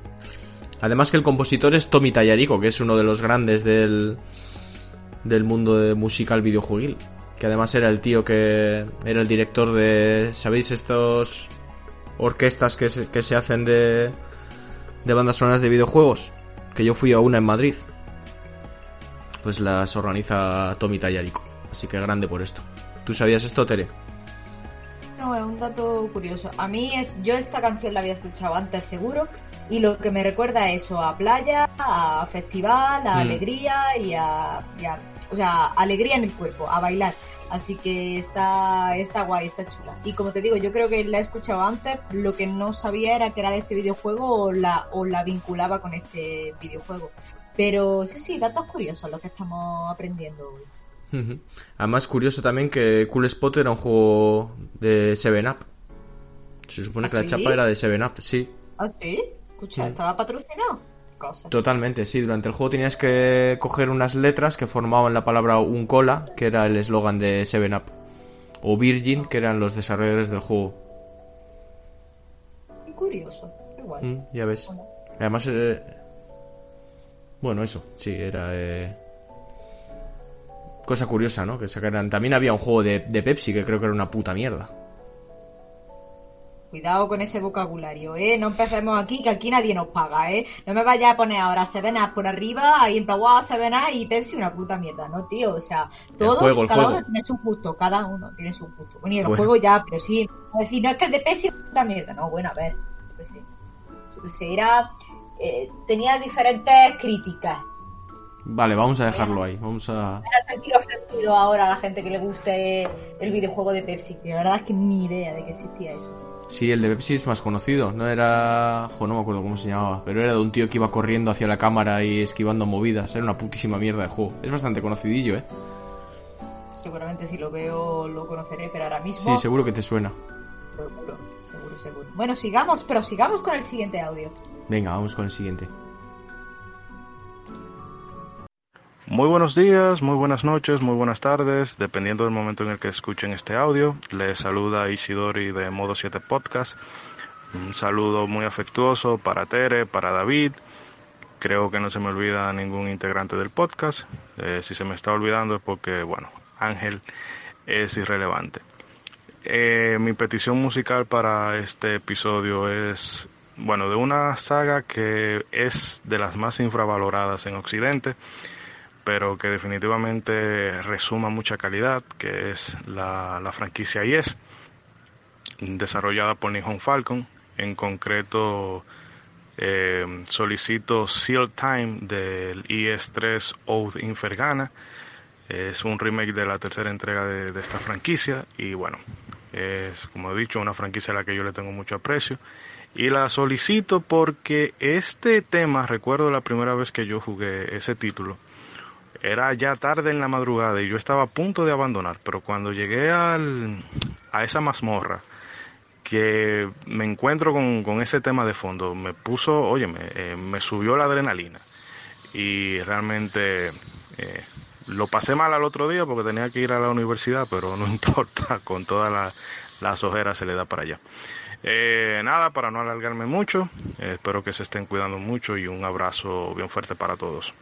Además que el compositor es Tommy Tallarico, que es uno de los grandes del, del mundo de musical videojueguil. Que además era el tío que era el director de, ¿sabéis? Estos orquestas que se, que se hacen de, de bandas sonoras de videojuegos. Que yo fui a una en Madrid. Pues las organiza Tommy Tallarico. Así que grande por esto. ¿Tú sabías esto, Tere? No, es un dato curioso. A mí es, yo esta canción la había escuchado antes seguro y lo que me recuerda es eso, a playa, a festival, a Mm. alegría y a, y a- o sea, alegría en el cuerpo, a bailar. Así que está, está guay, está chula. Y como te digo, yo creo que la he escuchado antes, lo que no sabía era que era de este videojuego o la, o la vinculaba con este videojuego. Pero sí, sí, datos curiosos los que estamos aprendiendo hoy. Además, curioso también que Cool Spot era un juego de 7-Up. Se supone ¿Ah, que la chapa era de 7-Up, sí. ¿Ah, sí? Escucha. ¿estaba patrocinado? Cosa. Totalmente, sí. Durante el juego tenías que coger unas letras que formaban la palabra un cola, que era el eslogan de 7-Up. O Virgin, que eran los desarrolladores del juego. Qué curioso, guay. Mm, ya ves. Además, eh, bueno, eso, sí, era... eh, Cosa curiosa, ¿no? Que sacaran... También había un juego de, de Pepsi que creo que era una puta mierda. Cuidado con ese vocabulario, ¿eh? No empecemos aquí, que aquí nadie nos paga, ¿eh? No me vayas a poner ahora Sevenas por arriba, ahí en plan, wow, Sevenas y Pepsi una puta mierda, ¿no, tío? O sea, todo, juego, cada juego. uno tiene su gusto, cada uno tiene su gusto. Bueno, y el Bueno. juego ya, pero sí, no decir, no es que el de Pepsi es una puta mierda, no, bueno, a ver, qué sé, era, eh, tenía diferentes críticas. Vale, vamos a dejarlo ahí. Vamos a. Sentir ofendido ahora a la gente que le guste el videojuego de Pepsi, que la verdad es que ni idea de que existía eso. Sí, el de Pepsi es más conocido. No era. Jo, no me acuerdo cómo se llamaba. Pero era de un tío que iba corriendo hacia la cámara y esquivando movidas. Era una putísima mierda de juego. Es bastante conocidillo, ¿eh? Seguramente si lo veo lo conoceré, pero ahora mismo. Sí, seguro que te suena. Seguro, seguro, seguro. Bueno, sigamos, pero sigamos con el siguiente audio. Venga, vamos con el siguiente. Muy buenos días, muy buenas noches, muy buenas tardes, dependiendo del momento en el que escuchen este audio. Les saluda Ishidori de Modo 7 Podcast. Un saludo muy afectuoso para Tere, para David. Creo que no se me olvida ningún integrante del podcast. Eh, si se me está olvidando es porque, bueno, Ángel es irrelevante. Eh, mi petición musical para este episodio es, bueno, de una saga que es de las más infravaloradas en Occidente pero que definitivamente resuma mucha calidad, que es la, la franquicia Yes, desarrollada por Nihon Falcon. En concreto, eh, solicito Seal Time del IS-3 Oath in Fergana. Es un remake de la tercera entrega de, de esta franquicia y bueno, es como he dicho una franquicia a la que yo le tengo mucho aprecio y la solicito porque este tema, recuerdo la primera vez que yo jugué ese título, era ya tarde en la madrugada y yo estaba a punto de abandonar, pero cuando llegué al, a esa mazmorra, que me encuentro con, con ese tema de fondo, me puso, oye, me, eh, me subió la adrenalina y realmente eh, lo pasé mal al otro día porque tenía que ir a la universidad, pero no [laughs] importa, con todas la- las ojeras se le da para allá. Eh, nada, para no alargarme mucho, eh, espero que se estén cuidando mucho y un abrazo bien fuerte para todos.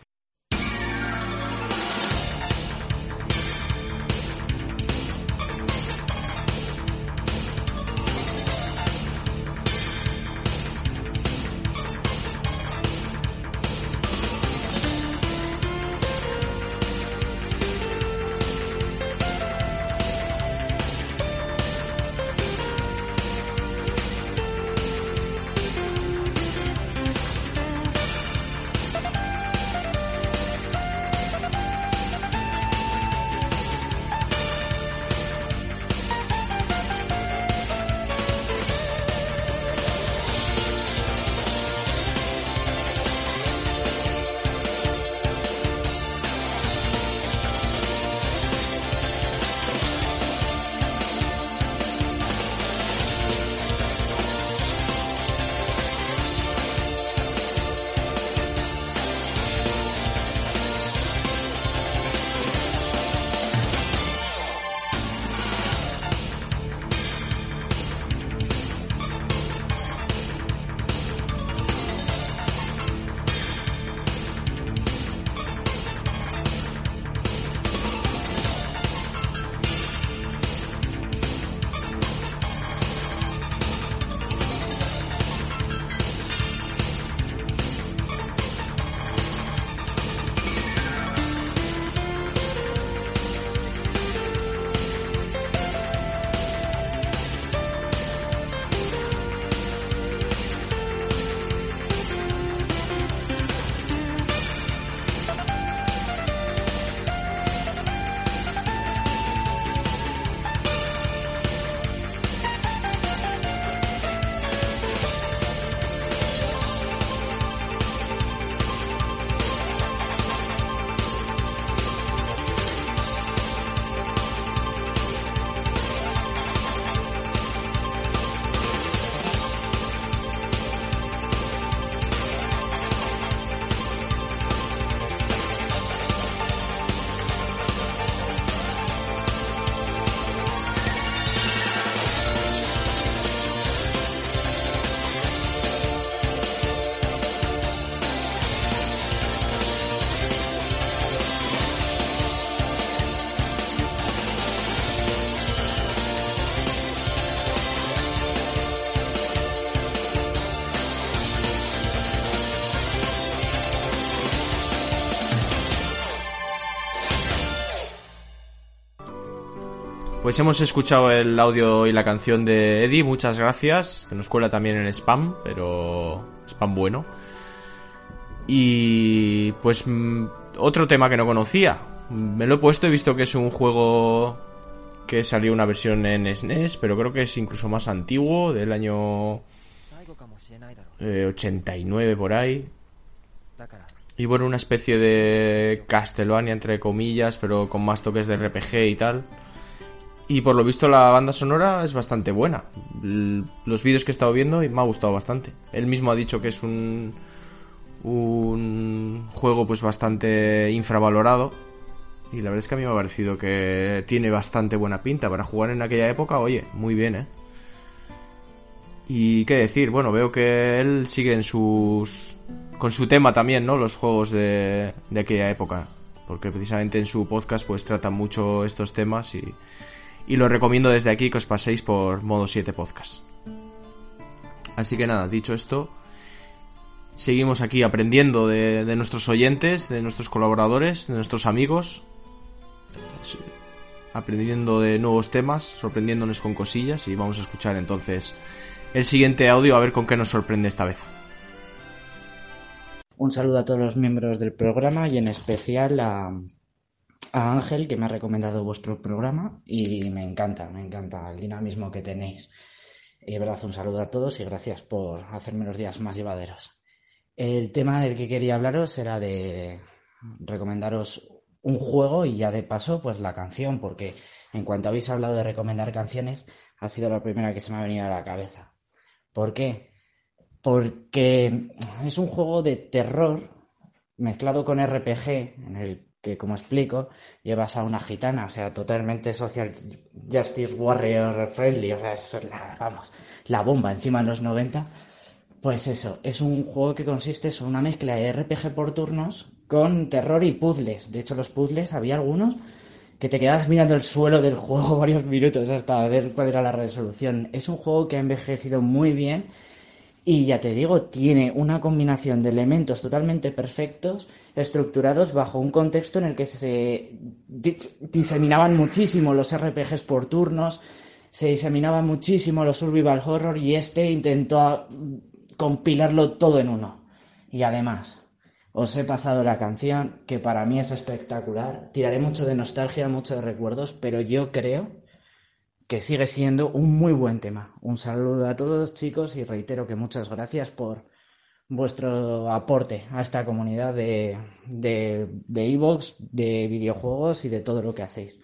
Pues hemos escuchado el audio y la canción de Eddie, muchas gracias, que nos cuela también en spam, pero spam bueno. Y pues mm, otro tema que no conocía, me lo he puesto, he visto que es un juego que salió una versión en SNES, pero creo que es incluso más antiguo, del año eh, 89 por ahí. Y bueno, una especie de Castlevania entre comillas, pero con más toques de RPG y tal. Y por lo visto la banda sonora es bastante buena. Los vídeos que he estado viendo me ha gustado bastante. Él mismo ha dicho que es un un juego pues bastante infravalorado y la verdad es que a mí me ha parecido que tiene bastante buena pinta para jugar en aquella época, oye, muy bien, ¿eh? Y qué decir, bueno, veo que él sigue en sus con su tema también, ¿no? Los juegos de, de aquella época, porque precisamente en su podcast pues trata mucho estos temas y y lo recomiendo desde aquí que os paséis por modo 7 podcast. Así que nada, dicho esto, seguimos aquí aprendiendo de, de nuestros oyentes, de nuestros colaboradores, de nuestros amigos, aprendiendo de nuevos temas, sorprendiéndonos con cosillas y vamos a escuchar entonces el siguiente audio a ver con qué nos sorprende esta vez. Un saludo a todos los miembros del programa y en especial a, a Ángel que me ha recomendado vuestro programa y me encanta, me encanta el dinamismo que tenéis. Y de verdad un saludo a todos y gracias por hacerme los días más llevaderos. El tema del que quería hablaros era de recomendaros un juego y ya de paso pues la canción porque en cuanto habéis hablado de recomendar canciones ha sido la primera que se me ha venido a la cabeza. ¿Por qué? Porque es un juego de terror mezclado con RPG, en el que, como explico, llevas a una gitana, o sea, totalmente social justice warrior friendly, o sea, eso es la, vamos, la bomba encima en los 90. Pues eso, es un juego que consiste en una mezcla de RPG por turnos con terror y puzzles. De hecho, los puzzles había algunos que te quedabas mirando el suelo del juego [laughs] varios minutos hasta ver cuál era la resolución. Es un juego que ha envejecido muy bien y ya te digo, tiene una combinación de elementos totalmente perfectos, estructurados bajo un contexto en el que se di- diseminaban muchísimo los RPGs por turnos, se diseminaban muchísimo los survival horror y este intentó a- compilarlo todo en uno. Y además, os he pasado la canción, que para mí es espectacular. Tiraré mucho de nostalgia, mucho de recuerdos, pero yo creo que sigue siendo un muy buen tema. Un saludo a todos chicos y reitero que muchas gracias por vuestro aporte a esta comunidad de de de iVoox, de videojuegos y de todo lo que hacéis.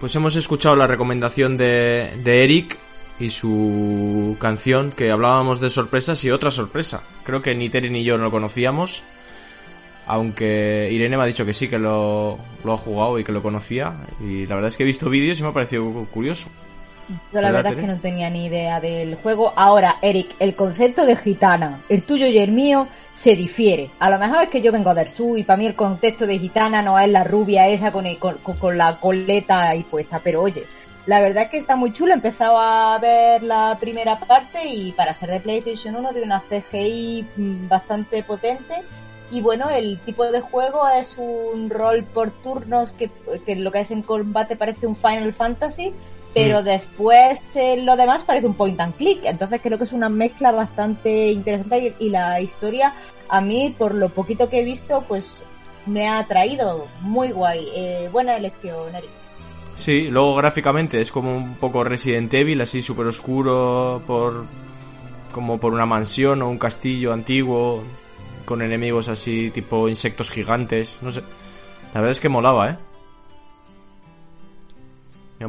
Pues hemos escuchado la recomendación de, de Eric y su canción que hablábamos de sorpresas y otra sorpresa. Creo que ni Terry ni yo no lo conocíamos. Aunque Irene me ha dicho que sí, que lo, lo ha jugado y que lo conocía. Y la verdad es que he visto vídeos y me ha parecido curioso. Yo la ¿Verdad, es que no tenía ni idea del juego. Ahora, Eric, el concepto de gitana, el tuyo y el mío, se difiere. A lo mejor es que yo vengo del sur y para mí el concepto de gitana no es la rubia esa con, el- con, con- con la coleta ahí puesta. Pero oye, la verdad es que está muy chulo. He empezado a ver la primera parte y para ser de PlayStation 1 de una CGI mm, bastante potente. Y bueno, el tipo de juego es un rol por turnos que, que lo que es en combate parece un Final Fantasy, pero Mm. después eh, lo demás parece un point and click. Entonces creo que es una mezcla bastante interesante y, y la historia a mí, por lo poquito que he visto, pues me ha atraído. Muy guay. Eh, buena elección, Eric. Sí, luego gráficamente es como un poco Resident Evil, así súper oscuro, por como por una mansión o un castillo antiguo, con enemigos así tipo insectos gigantes, no sé. La verdad es que molaba, ¿eh? Me ha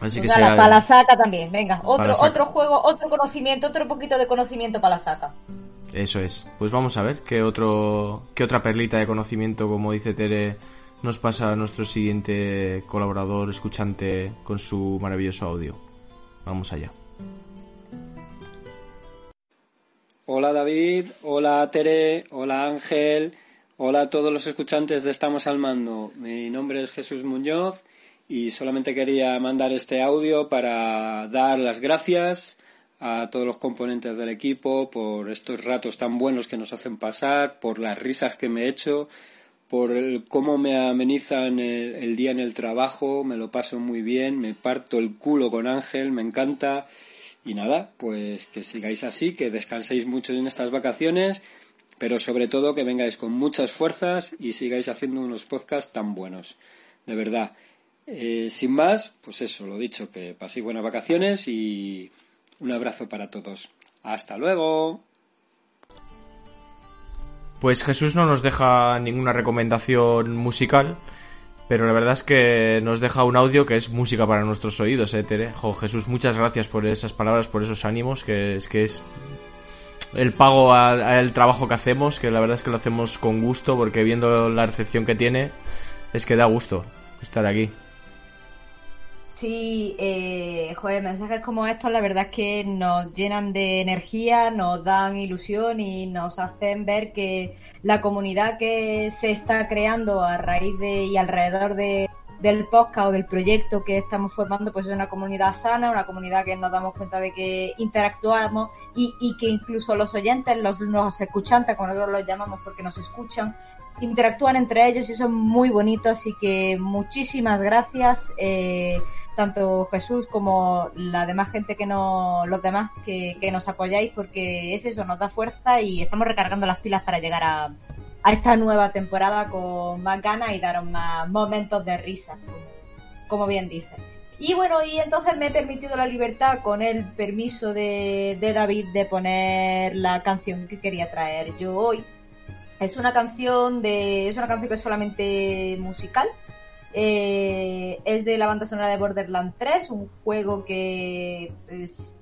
Así Pues sea- para la saca también. Venga, otro, otro juego, otro conocimiento, otro poquito de conocimiento para la saca. Eso es. Pues vamos a ver qué otro qué otra perlita de conocimiento, como dice Tere, nos pasa a nuestro siguiente colaborador, escuchante con su maravilloso audio. Vamos allá. Hola David, hola Tere, hola Ángel, hola a todos los escuchantes de Estamos al Mando. Mi nombre es Jesús Muñoz y solamente quería mandar este audio para dar las gracias a todos los componentes del equipo por estos ratos tan buenos que nos hacen pasar, por las risas que me he hecho, por el- cómo me amenizan el, el día en el trabajo, me lo paso muy bien, me parto el culo con Ángel, me encanta. Y nada, pues que sigáis así, que descanséis mucho en estas vacaciones, pero sobre todo que vengáis con muchas fuerzas y sigáis haciendo unos podcasts tan buenos. De verdad. Eh, sin más, pues eso, lo dicho, que paséis buenas vacaciones y un abrazo para todos. Hasta luego. Pues Jesús no nos deja ninguna recomendación musical, pero la verdad es que nos deja un audio que es música para nuestros oídos, ¿eh, Tere? Jo, Jesús, muchas gracias por esas palabras, por esos ánimos, que es que es el pago al trabajo que hacemos, que la verdad es que lo hacemos con gusto, porque viendo la recepción que tiene, es que da gusto estar aquí. Sí, eh, joder, mensajes como estos la verdad es que nos llenan de energía, nos dan ilusión y nos hacen ver que la comunidad que se está creando a raíz de y alrededor de, del podcast o del proyecto que estamos formando pues es una comunidad sana, una comunidad que nos damos cuenta de que interactuamos y, y que incluso los oyentes, los, los escuchantes, como nosotros los llamamos porque nos escuchan, interactúan entre ellos y es muy bonito, así que muchísimas gracias, eh, tanto Jesús como la demás gente que no, los demás que, que nos apoyáis, porque es eso, nos da fuerza y estamos recargando las pilas para llegar a, a esta nueva temporada con más ganas y daros más momentos de risa, como, bien dice. Y bueno, y entonces me he permitido la libertad con el permiso de, de David de poner la canción que quería traer yo hoy. Es una canción de. Es una canción que es solamente musical. Eh, es de la banda sonora de Borderlands 3, un juego que pues,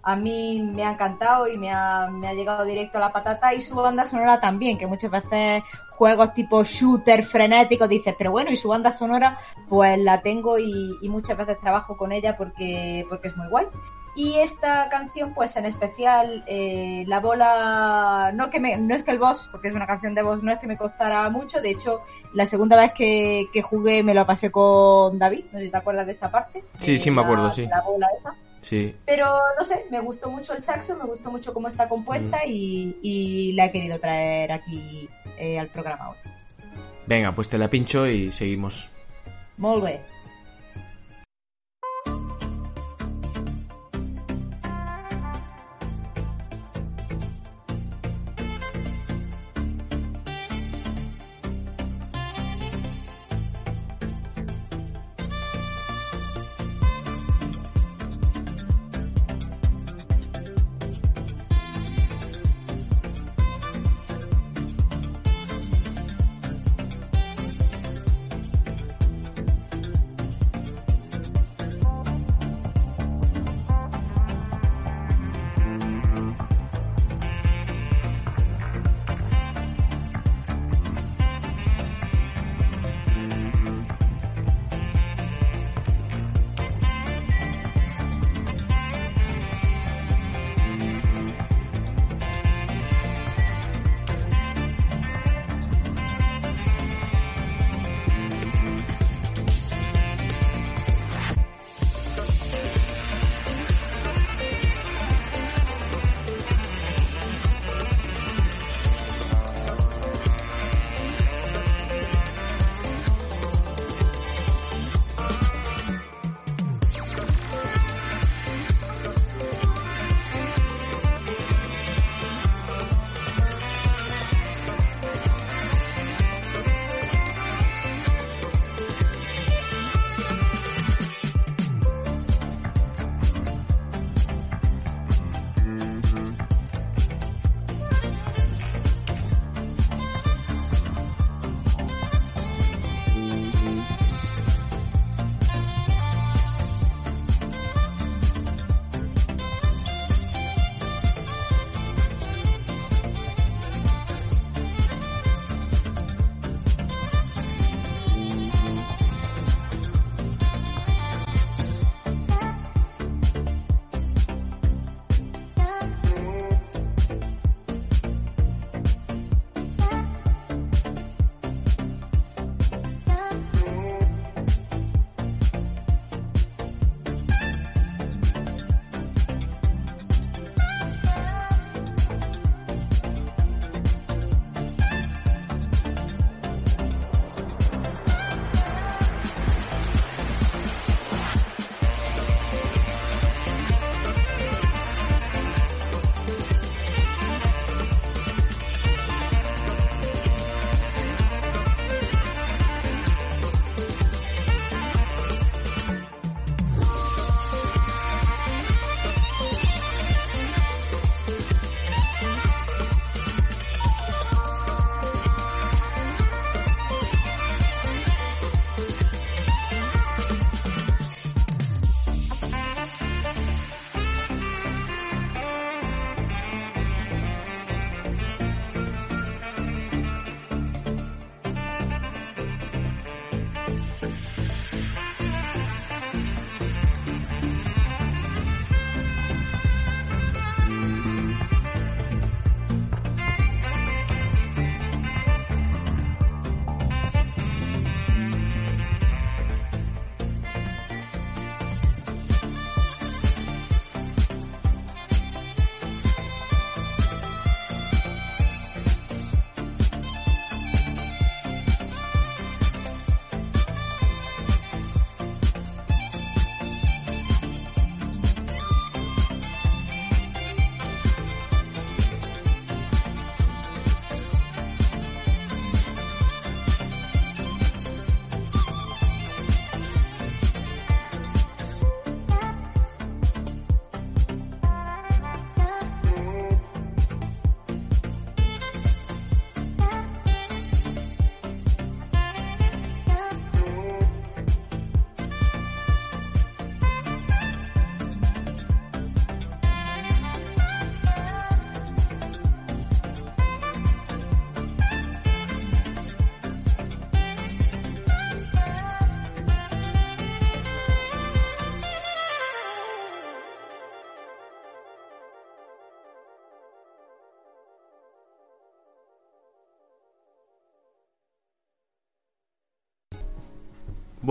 a mí me ha encantado y me ha, me ha llegado directo a la patata y su banda sonora también, que muchas veces juegos tipo shooter frenéticos dices, pero bueno, y su banda sonora pues la tengo y, y muchas veces trabajo con ella porque, porque es muy guay. Y esta canción, pues en especial, eh, la bola, no que me, no es que el boss, porque es una canción de boss, no es que me costara mucho, de hecho, la segunda vez que, que jugué me lo pasé con David, no sé si te acuerdas de esta parte. Sí, sí, me la- acuerdo, sí. La bola esa. Sí. Pero no sé, me gustó mucho el saxo, me gustó mucho cómo está compuesta y, y la he querido traer aquí eh, al programa hoy. Venga, pues te la pincho y seguimos. Bé.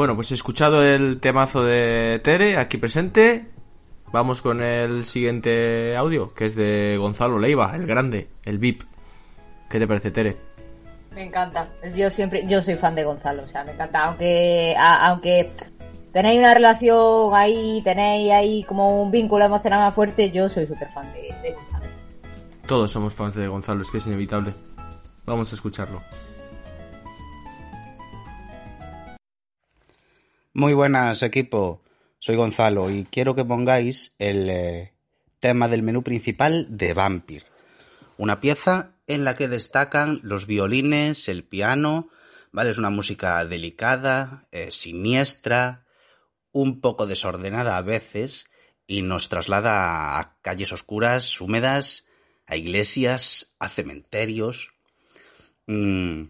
Bueno, pues he escuchado el temazo de Tere aquí presente. Vamos con el siguiente audio, que es de Gonzalo Leiva, el grande, el VIP. ¿Qué te parece, Tere? Me encanta. Yo siempre, yo soy fan de Gonzalo, o sea, me encanta. Aunque, a- aunque tenéis una relación ahí, tenéis ahí como un vínculo emocional más fuerte, yo soy súper fan de, de Gonzalo. Todos somos fans de Gonzalo, es que es inevitable. Vamos a escucharlo. Muy buenas, equipo. Soy Gonzalo y quiero que pongáis el eh, tema del menú principal de Vampir. Una pieza en la que destacan los violines, el piano, ¿vale? Es una música delicada, eh, siniestra, un poco desordenada a veces y nos traslada a calles oscuras, húmedas, a iglesias, a cementerios. Mm,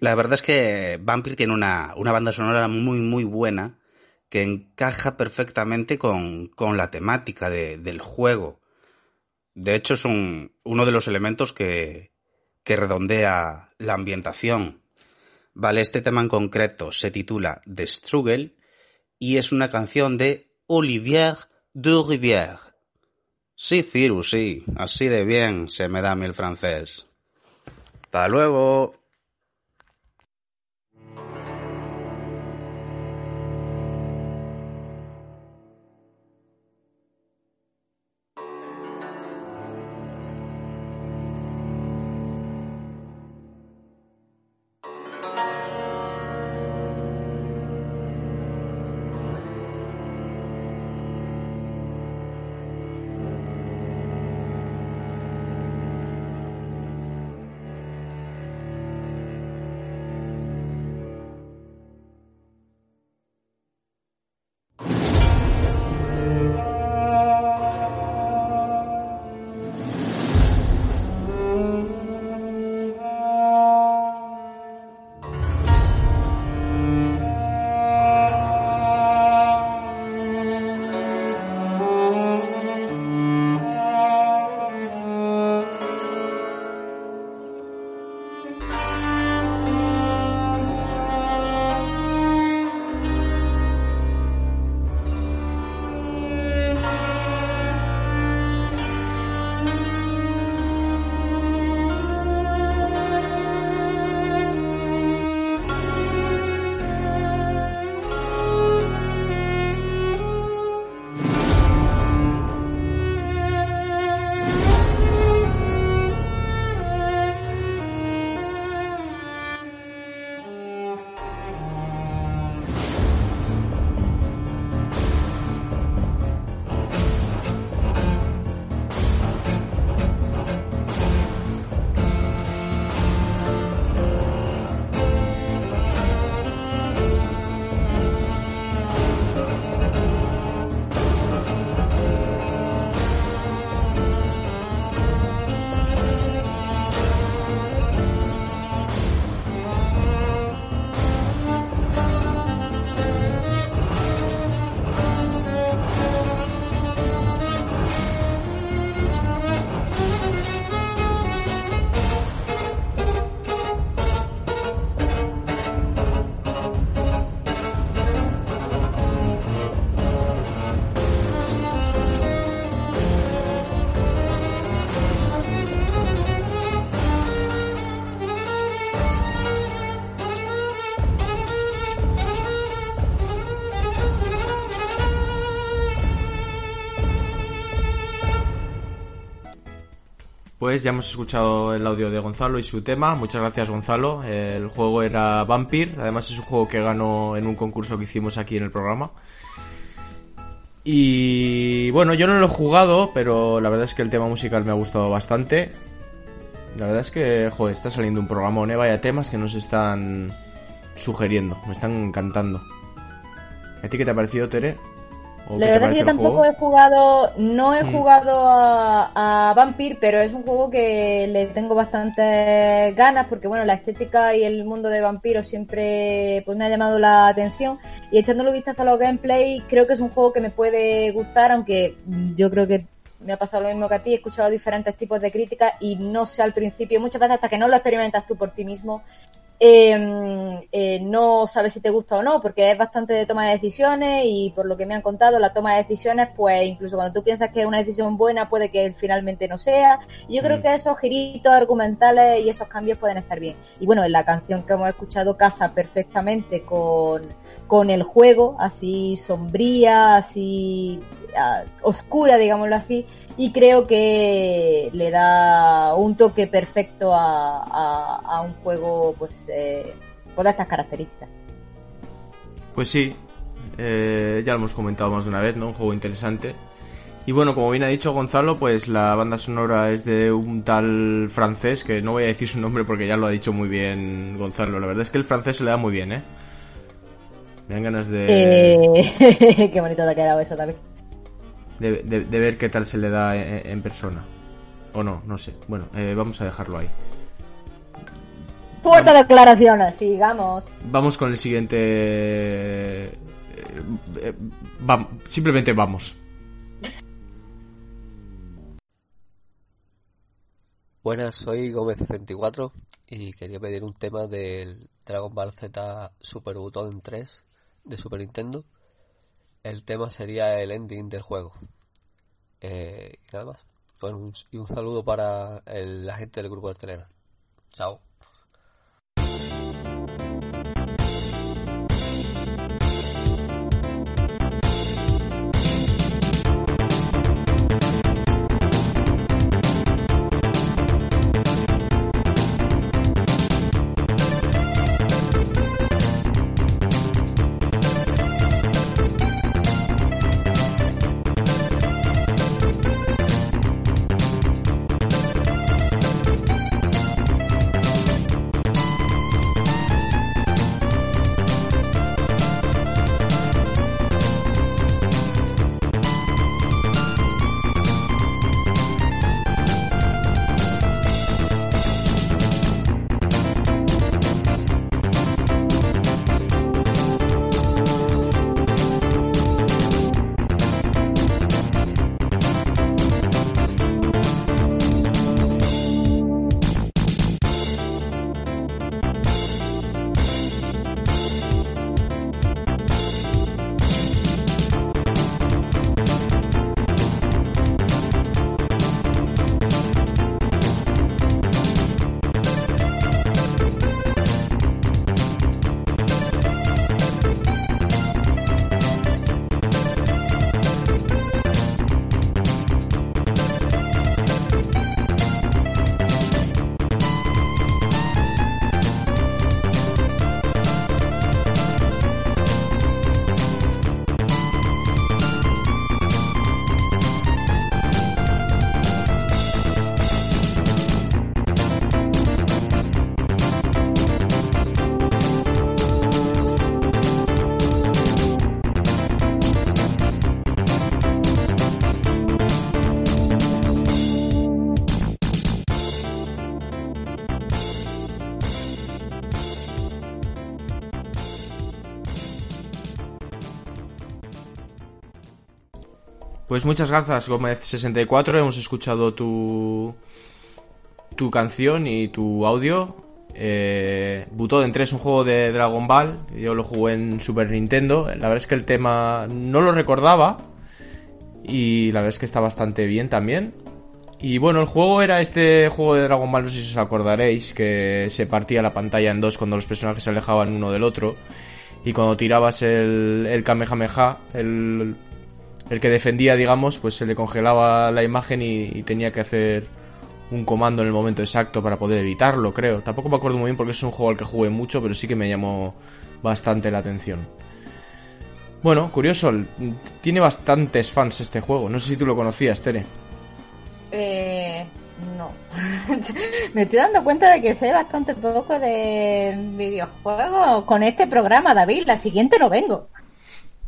La verdad es que Vampir tiene una, una banda sonora muy, muy buena que encaja perfectamente con, con la temática de- del juego. De hecho, es un- uno de los elementos que, que redondea la ambientación. Vale, este tema en concreto se titula The Struggle y es una canción de Olivier Durivière. Sí, Cirus, sí, así de bien se me da a mí el francés. Hasta luego. Ya hemos escuchado el audio de Gonzalo y su tema. Muchas gracias, Gonzalo. El juego era Vampir. Además, es un juego que ganó en un concurso que hicimos aquí en el programa. Y bueno, yo no lo he jugado, pero la verdad es que el tema musical me ha gustado bastante. La verdad es que, joder, está saliendo un programa, ¿eh? Vaya temas que nos están sugiriendo, me están encantando. ¿A ti qué te ha parecido, Tere? ¿O La verdad que parece yo tampoco juego? he jugado, no he Mm. jugado a, a Vampir, pero es un juego que le tengo bastantes ganas porque bueno, la estética y el mundo de vampiros siempre pues me ha llamado la atención y echándole vistazo a los gameplay creo que es un juego que me puede gustar, aunque yo creo que me ha pasado lo mismo que a ti, he escuchado diferentes tipos de críticas y no sé al principio, muchas veces hasta que no lo experimentas tú por ti mismo, eh, eh, no sabes si te gusta o no, porque es bastante de toma de decisiones y por lo que me han contado, la toma de decisiones, pues incluso cuando tú piensas que es una decisión buena, puede que finalmente no sea. Y yo creo Mm. que esos giritos argumentales y esos cambios pueden estar bien. Y bueno, en la canción que hemos escuchado casa perfectamente con, con el juego, así sombría, así ah, oscura, digámoslo así, y creo que le da un toque perfecto a, a- a un juego pues eh, con estas características. Pues sí, eh, ya lo hemos comentado más de una vez, ¿no? Un juego interesante. Y bueno, como bien ha dicho Gonzalo, pues la banda sonora es de un tal francés, que no voy a decir su nombre porque ya lo ha dicho muy bien Gonzalo. La verdad es que el francés se le da muy bien, ¿eh? Me dan ganas de, Eh, [laughs] qué bonito te ha quedado eso también. De, de- de ver qué tal se le da en, en persona. O no, no sé. Bueno, eh, vamos a dejarlo ahí. Fuerte declaraciones, sigamos. Vamos con el siguiente... eh, eh, simplemente vamos. Buenas, soy Gómez34 y quería pedir un tema del Dragon Ball Z Super Button 3 de Super Nintendo. El tema sería el ending del juego. Eh, y nada más. Bueno, un- y un saludo para el- la gente del grupo de Telegram. Chao. Pues muchas gracias, Gómez64. Hemos escuchado tu, tu canción y tu audio. Eh, Butoden 3 es un juego de Dragon Ball. Yo lo jugué en Super Nintendo. La verdad es que el tema no lo recordaba. Y la verdad es que está bastante bien también. Y bueno, el juego era este juego de Dragon Ball, no sé si os acordaréis, que se partía la pantalla en dos cuando los personajes se alejaban uno del otro. Y cuando tirabas el, el Kamehameha, el, el que defendía, digamos, pues se le congelaba la imagen y, tenía que hacer un comando en el momento exacto para poder evitarlo, creo. Tampoco me acuerdo muy bien porque es un juego al que jugué mucho, pero sí que me llamó bastante la atención. Bueno, curioso, tiene bastantes fans este juego. No sé si tú lo conocías, Tere. Eh, no. [laughs] Me estoy dando cuenta de que sé bastante poco de videojuegos con este programa, David. La siguiente no vengo.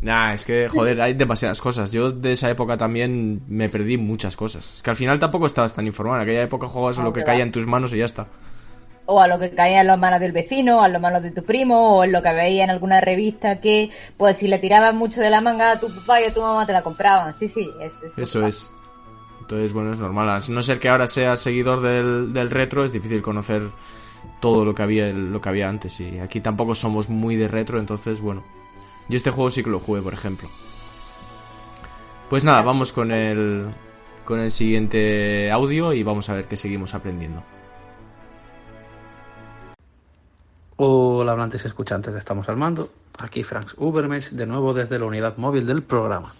Nah, es que, joder, hay demasiadas cosas. Yo de esa época también me perdí muchas cosas. Es que al final tampoco estabas tan informado. En aquella época jugabas a lo Ah, que verdad. caía en tus manos y ya está. O a lo que caía en las manos del vecino, a las manos de tu primo, o en lo que veía en alguna revista que, pues si le tiraban mucho de la manga a tu papá y a tu mamá te la compraban. Sí, sí, es, es Eso es. Entonces, bueno, es normal. A no ser que ahora seas seguidor del, del retro, es difícil conocer todo lo que había lo que había antes y aquí tampoco somos muy de retro, entonces bueno, yo este juego sí que lo jugué, por ejemplo. Pues nada, vamos con el con el siguiente audio y vamos a ver qué seguimos aprendiendo. Hola hablantes y escuchantes de Estamos al Mando, aquí Frank Ubermes, de nuevo desde la unidad móvil del programa.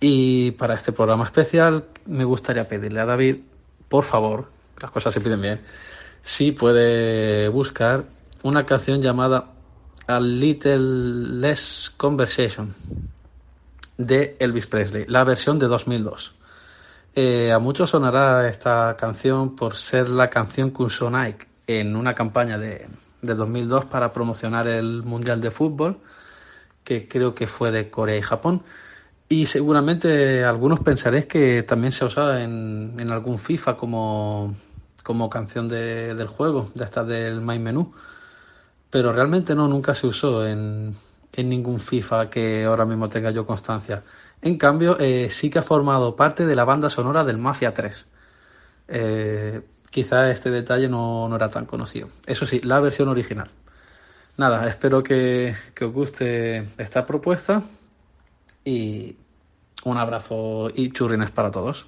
Y para este programa especial me gustaría pedirle a David, por favor, las cosas se piden bien, si puede buscar una canción llamada A Little Less Conversation de Elvis Presley, la versión de 2002. Eh, a muchos sonará esta canción por ser la canción que usó Nike en una campaña de, de 2002 para promocionar el Mundial de Fútbol, que creo que fue de Corea y Japón. Y seguramente algunos pensaréis que también se usado en, en algún FIFA como, como canción de- del juego, de esta del main menú. Pero realmente no, nunca se usó en, en ningún FIFA que ahora mismo tenga yo constancia. En cambio, eh, sí que ha formado parte de la banda sonora del Mafia 3. Eh, quizá este detalle no, no era tan conocido. Eso sí, la versión original. Nada, espero que, que os guste esta propuesta y un abrazo y churrines para todos.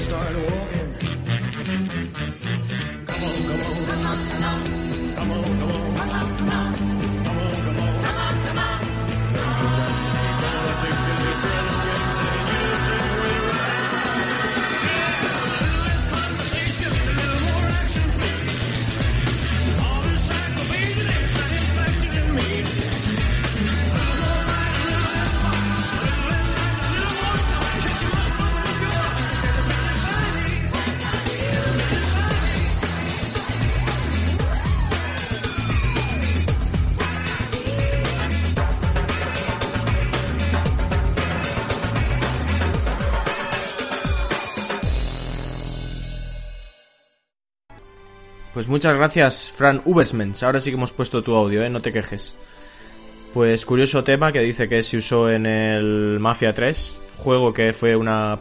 start walking. Muchas gracias, Fran Ubersmens. Ahora sí que hemos puesto tu audio, ¿eh? No te quejes. Pues curioso tema que dice que se usó en el Mafia 3, juego que fue una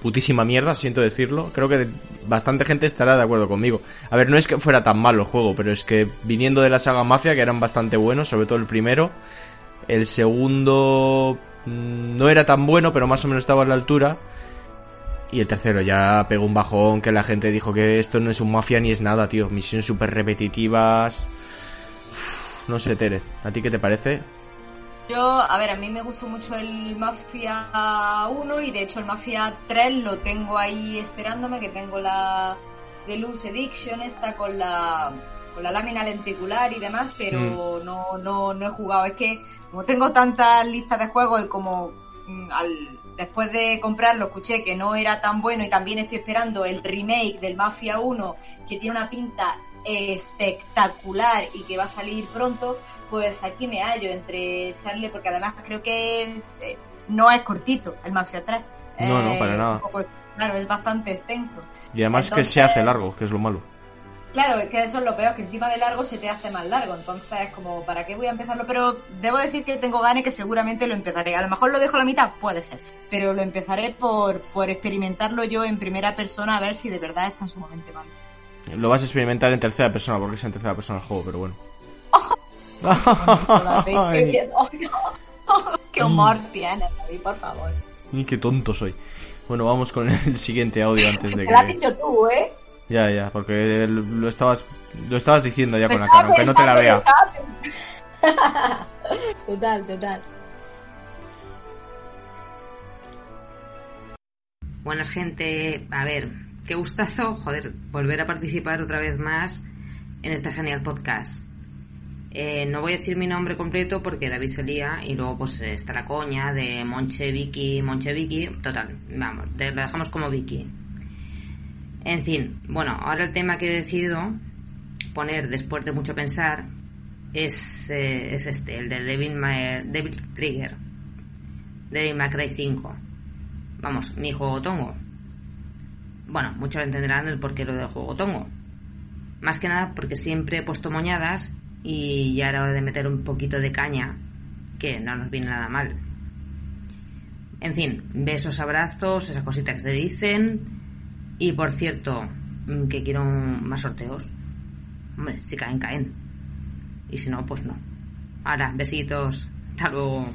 putísima mierda, siento decirlo. Creo que bastante gente estará de acuerdo conmigo. A ver, no es que fuera tan malo el juego, pero es que viniendo de la saga Mafia, que eran bastante buenos, sobre todo el primero, el segundo mm, no era tan bueno, pero más o menos estaba a la altura. Y el tercero ya pegó un bajón que la gente dijo que esto no es un Mafia ni es nada, tío. Misiones súper repetitivas. Uf, no sé, Tere, ¿a ti qué te parece? Yo, a ver, a mí me gustó mucho el Mafia 1 y de hecho el Mafia 3 lo tengo ahí esperándome, que tengo la Deluxe Edition esta con la con la lámina lenticular y demás, pero no, no, no he jugado. Es que como tengo tantas listas de juegos y como mm, al, después de comprarlo escuché que no era tan bueno y también estoy esperando el remake del Mafia 1 que tiene una pinta espectacular y que va a salir pronto, pues aquí me hallo entre echarle, porque además creo que es, eh, no es cortito el Mafia 3. No, no, Eh, para nada. un poco- claro, es bastante extenso. Y además que se hace largo, que es lo malo. Claro, es que eso es lo peor, que encima de largo se te hace más largo. Entonces, como, ¿para qué voy a empezarlo? Pero debo decir que tengo ganas y que seguramente lo empezaré. A lo mejor lo dejo a la mitad, puede ser. Pero lo empezaré por, por experimentarlo yo en primera persona a ver si de verdad está en su momento malo. Lo vas a experimentar en tercera persona, porque es en tercera persona el juego, pero bueno. [laughs] [laughs] Qué, humor tienes, David, por favor. y qué tonto soy. Bueno, vamos con el siguiente audio antes de Te [laughs] lo has que... dicho tú, ¿eh? Ya, ya, porque lo estabas, lo estabas diciendo ya con la cara, aunque no te la vea. [laughs] total, total. Buenas gente, a ver, qué gustazo, joder, volver a participar otra vez más en este genial podcast. Eh, no voy a decir mi nombre completo porque David se lía y luego pues está la coña de Monche Vicky, Monche Vicky, total, vamos, te- lo dejamos como Vicky. En fin, bueno, ahora el tema que he decidido poner después de mucho pensar es, eh, es este, el de Devil, Ma- Devil Trigger, Devil May Cry 5. Vamos, mi juego tongo. Bueno, muchos entenderán el porqué lo del juego tongo. Más que nada porque siempre he puesto moñadas y ya era hora de meter un poquito de caña, que no nos viene nada mal. En fin, besos, abrazos, esas cositas que se dicen. Y por cierto, mm, que quiero más sorteos. Hombre, si caen, caen. Y si no, pues no. Ahora, besitos. Hasta luego.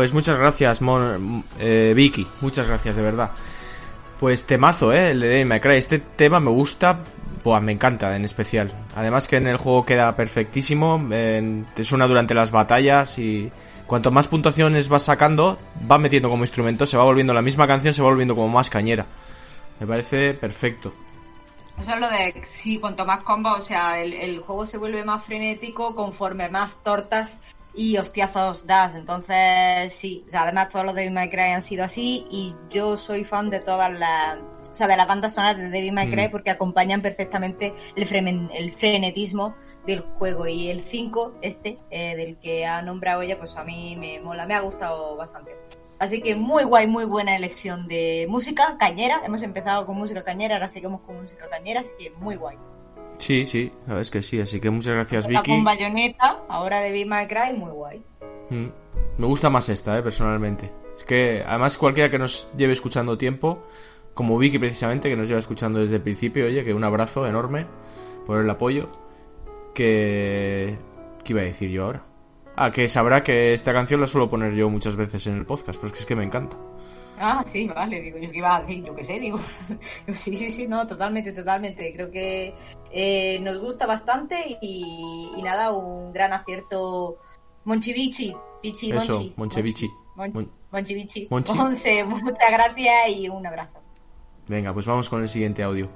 Pues muchas gracias, Mon- eh, Vicky. Muchas gracias, de verdad. Pues temazo, ¿eh? El de Devil May. Este tema me gusta, buah, me encanta en especial. Además que en el juego queda perfectísimo, te suena durante las batallas y cuanto más puntuaciones vas sacando, va metiendo como instrumento, se va volviendo la misma canción, se va volviendo como más cañera. Me parece perfecto. Eso es lo de, sí, cuanto más combo, o sea, el juego se vuelve más frenético conforme más tortas y hostiazos das. Entonces, sí, o sea, además todos los Devil May Cry han sido así y yo soy fan de todas las, o sea, de las bandas sonoras de Devil May Cry Mm. porque acompañan perfectamente el, fremen- el frenetismo del juego. Y el 5, este, eh, del que ha nombrado ella, pues a mí me mola, me ha gustado bastante. Así que muy guay, muy buena elección de música cañera. Hemos empezado con música cañera, ahora seguimos con música cañera, así que muy guay. Sí, sí, la verdad es que sí, así que muchas gracias, Está Vicky. con bayoneta, ahora de Be My Cry, muy guay. Mm. Me gusta más esta, eh, personalmente. Es que, además, cualquiera que nos lleve escuchando tiempo, como Vicky precisamente, que nos lleva escuchando desde el principio, oye, que un abrazo enorme por el apoyo. Que. ¿Qué iba a decir yo ahora? Ah, que sabrá que esta canción la suelo poner yo muchas veces en el podcast, porque es que me encanta. Ah, sí, vale, digo, yo que iba a decir, yo qué sé, [laughs] digo. sí, sí, sí, no, totalmente, totalmente. Creo que eh, nos gusta bastante y, y nada, un gran acierto. Monchivici, Pichi, Eso, Monchi. Monchevichi. Mon- Mon- Monchivici. Monchi. Monse, muchas gracias y un abrazo. Venga, pues vamos con el siguiente audio.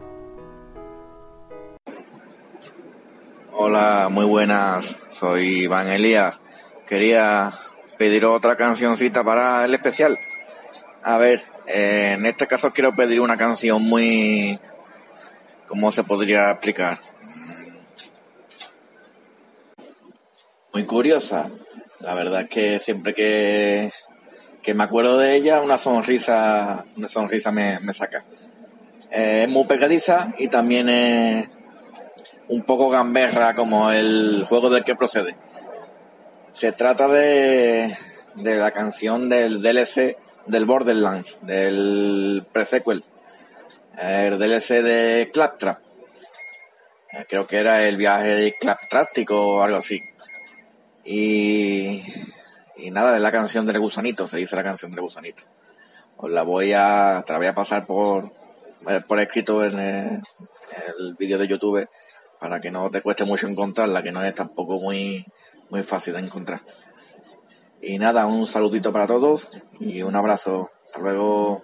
Hola, muy buenas. Soy Iván Elías. Quería pedir otra cancioncita para el especial. A ver, eh, en este caso quiero pedir una canción muy... ¿Cómo se podría explicar? Mm, Muy curiosa. La verdad es que siempre que, que me acuerdo de ella, una sonrisa, una sonrisa me, me saca. Eh, es muy pegadiza y también es un poco gamberra como el juego del que procede. Se trata de, de la canción del DLC del Borderlands, del pre-sequel, el DLC de Claptrap. Eh, Creo que era el viaje claptráctico o algo así. Y, y nada, es la canción del gusanito, se dice la canción del gusanito. Os la voy a, te la voy a pasar por, eh, por escrito en el, el vídeo de YouTube para que no te cueste mucho encontrarla, que no es tampoco muy, muy fácil de encontrar. Y nada, un saludito para todos y un abrazo. Hasta luego.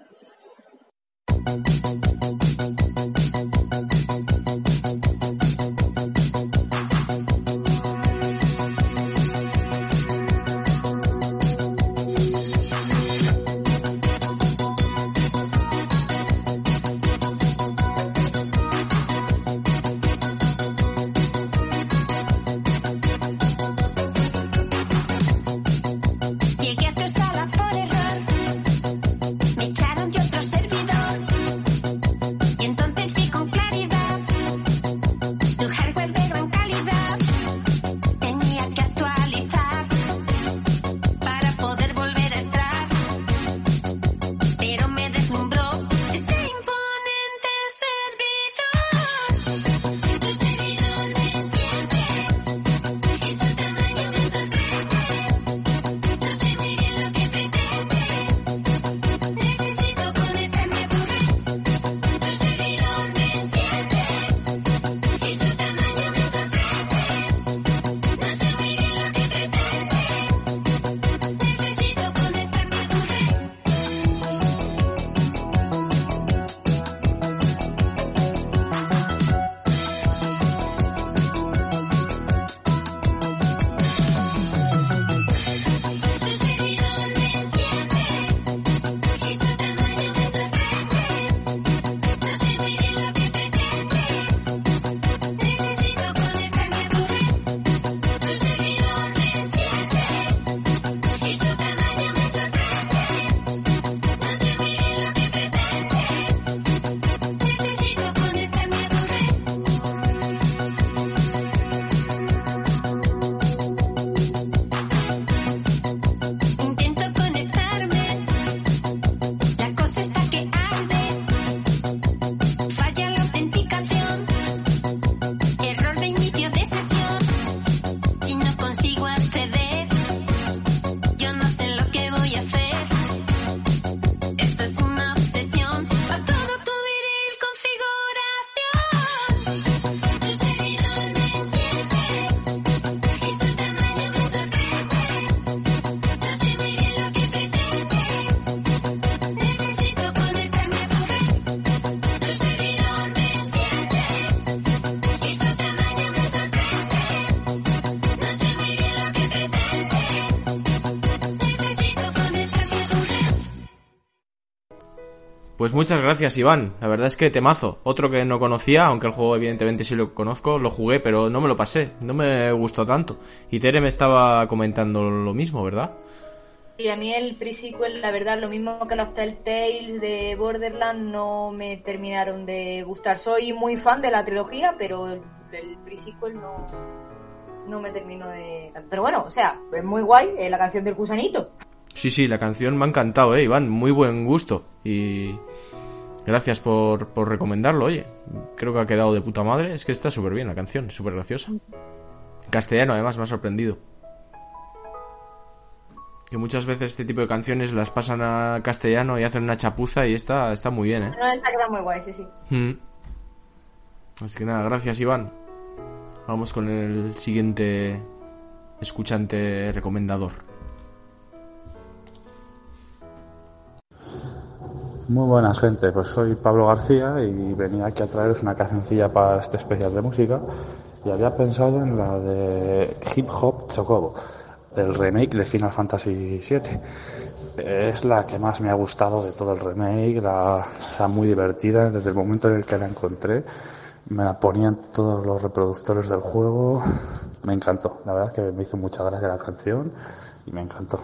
Pues muchas gracias, Iván. La verdad es que temazo. Otro que no conocía, aunque el juego evidentemente sí lo conozco, lo jugué, pero no me lo pasé. No me gustó tanto. Y Tere me estaba comentando lo mismo, ¿verdad? Y a mí el pre-sequel, la verdad, lo mismo que los Telltales de Borderlands no me terminaron de gustar. Soy muy fan de la trilogía, pero el, el pre-sequel no, no me terminó de... Pero bueno, o sea, es muy guay eh, la canción del gusanito. Sí, sí, la canción me ha encantado, ¿eh, Iván? Muy buen gusto. Y gracias por, por recomendarlo, oye. Creo que ha quedado de puta madre. Es que está súper bien la canción, súper graciosa. En castellano, además, me ha sorprendido. Que muchas veces este tipo de canciones las pasan a castellano y hacen una chapuza y esta está muy bien, ¿eh? No, esta queda muy guay, sí, sí. Mm. Así que nada, gracias Iván. Vamos con el siguiente escuchante recomendador. Muy buenas gente, pues soy Pablo García y venía aquí a traeros una cancioncilla para este especial de música y había pensado en la de Hip Hop Chocobo, del remake de Final Fantasy VII. Es la que más me ha gustado de todo el remake, la, está muy divertida desde el momento en el que la encontré. Me la ponían todos los reproductores del juego, me encantó, la verdad es que me hizo mucha gracia la canción y me encantó.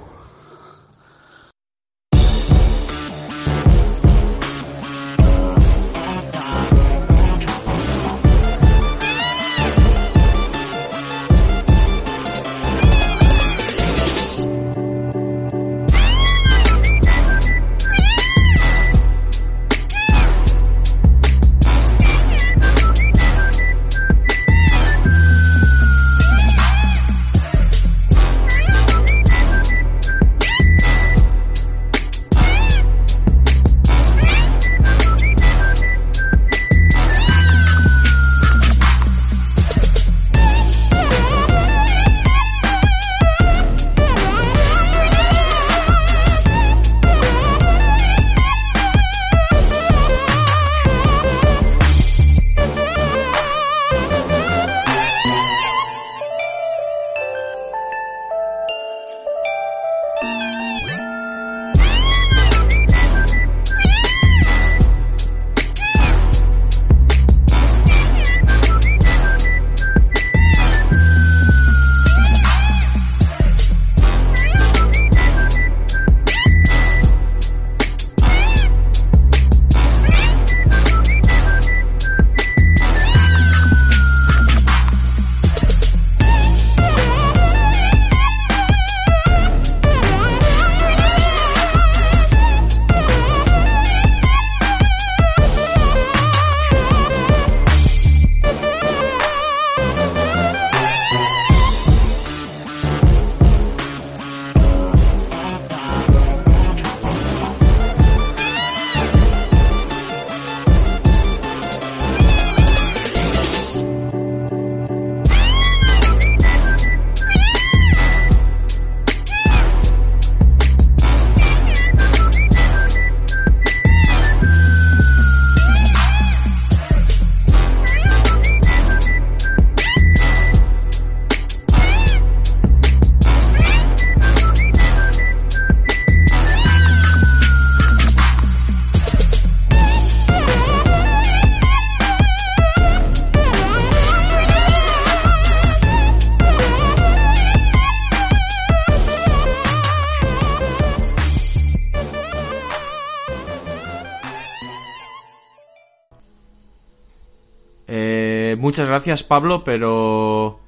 Gracias Pablo, pero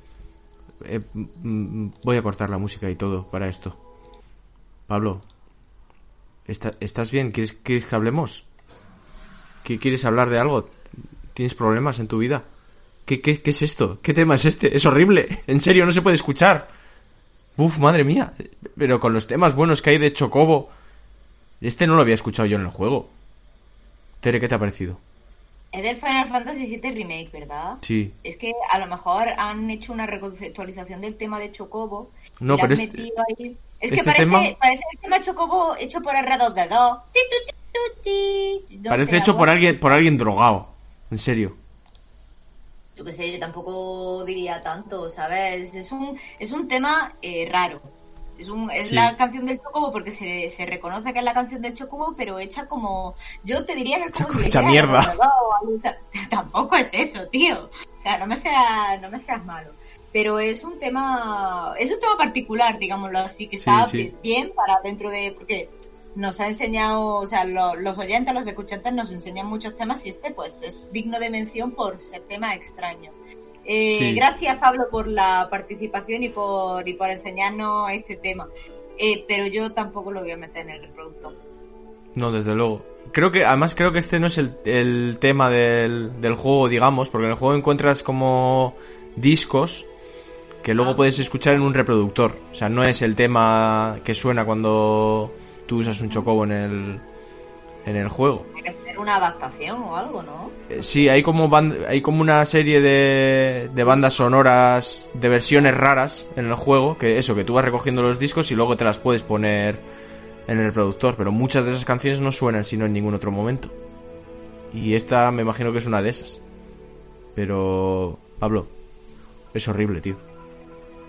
eh, mm, voy a cortar la música y todo para esto. Pablo, ¿está- ¿estás bien? ¿Quieres, que hablemos? ¿Qui- ¿Quieres hablar de algo? ¿Tienes problemas en tu vida? ¿Qué, qué, qué es esto? ¿Qué tema es este? Es horrible. [laughs] En serio, no se puede escuchar. Uf, madre mía. Pero con los temas buenos que hay de Chocobo. Este no lo había escuchado yo en el juego. Tere, ¿qué te ha parecido? Es del Final Fantasy VII Remake, ¿verdad? Sí. Es que a lo mejor han hecho una reconceptualización del tema de Chocobo. No, pero este- metido ahí. Es este que parece, tema- parece el tema Chocobo hecho por R2D2. Ti, tu, ti, tu, ti. No Parece hecho por alguien, por alguien drogado. En serio. Yo qué sé, yo tampoco diría tanto, ¿sabes? Es un, es un tema eh, raro. Es, un, es Sí. la canción del Chocobo porque se, se reconoce que es la canción del Chocobo, pero hecha como. Yo te diría que como. hecha mierda. algo, [laughs] Tampoco es eso, tío. O sea, no me seas, no me seas malo. Pero es un tema. Es un tema particular, digámoslo así, que Sí, está sí. bien para dentro de. Porque nos ha enseñado, o sea, lo- los oyentes, los escuchantes nos enseñan muchos temas y este, pues, es digno de mención por ser tema extraño. Eh, Sí. Gracias, Pablo, por la participación y por, y por enseñarnos este tema. Eh, pero yo tampoco lo voy a meter en el reproductor. No, desde luego. Creo que, además creo que este no es el, el tema del, del juego, digamos, porque en el juego encuentras como discos que luego puedes escuchar en un reproductor. O sea, no es el tema que suena cuando tú usas un chocobo en el, en el juego. Hacer una adaptación o algo, ¿no? Eh, Sí, hay como, hay como una serie de, de bandas sonoras de versiones raras en el juego, que eso, que tú vas recogiendo los discos y luego te las puedes poner en el reproductor, pero muchas de esas canciones no suenan sino en ningún otro momento. Y esta me imagino que es una de esas. Pero, Pablo, es horrible, tío.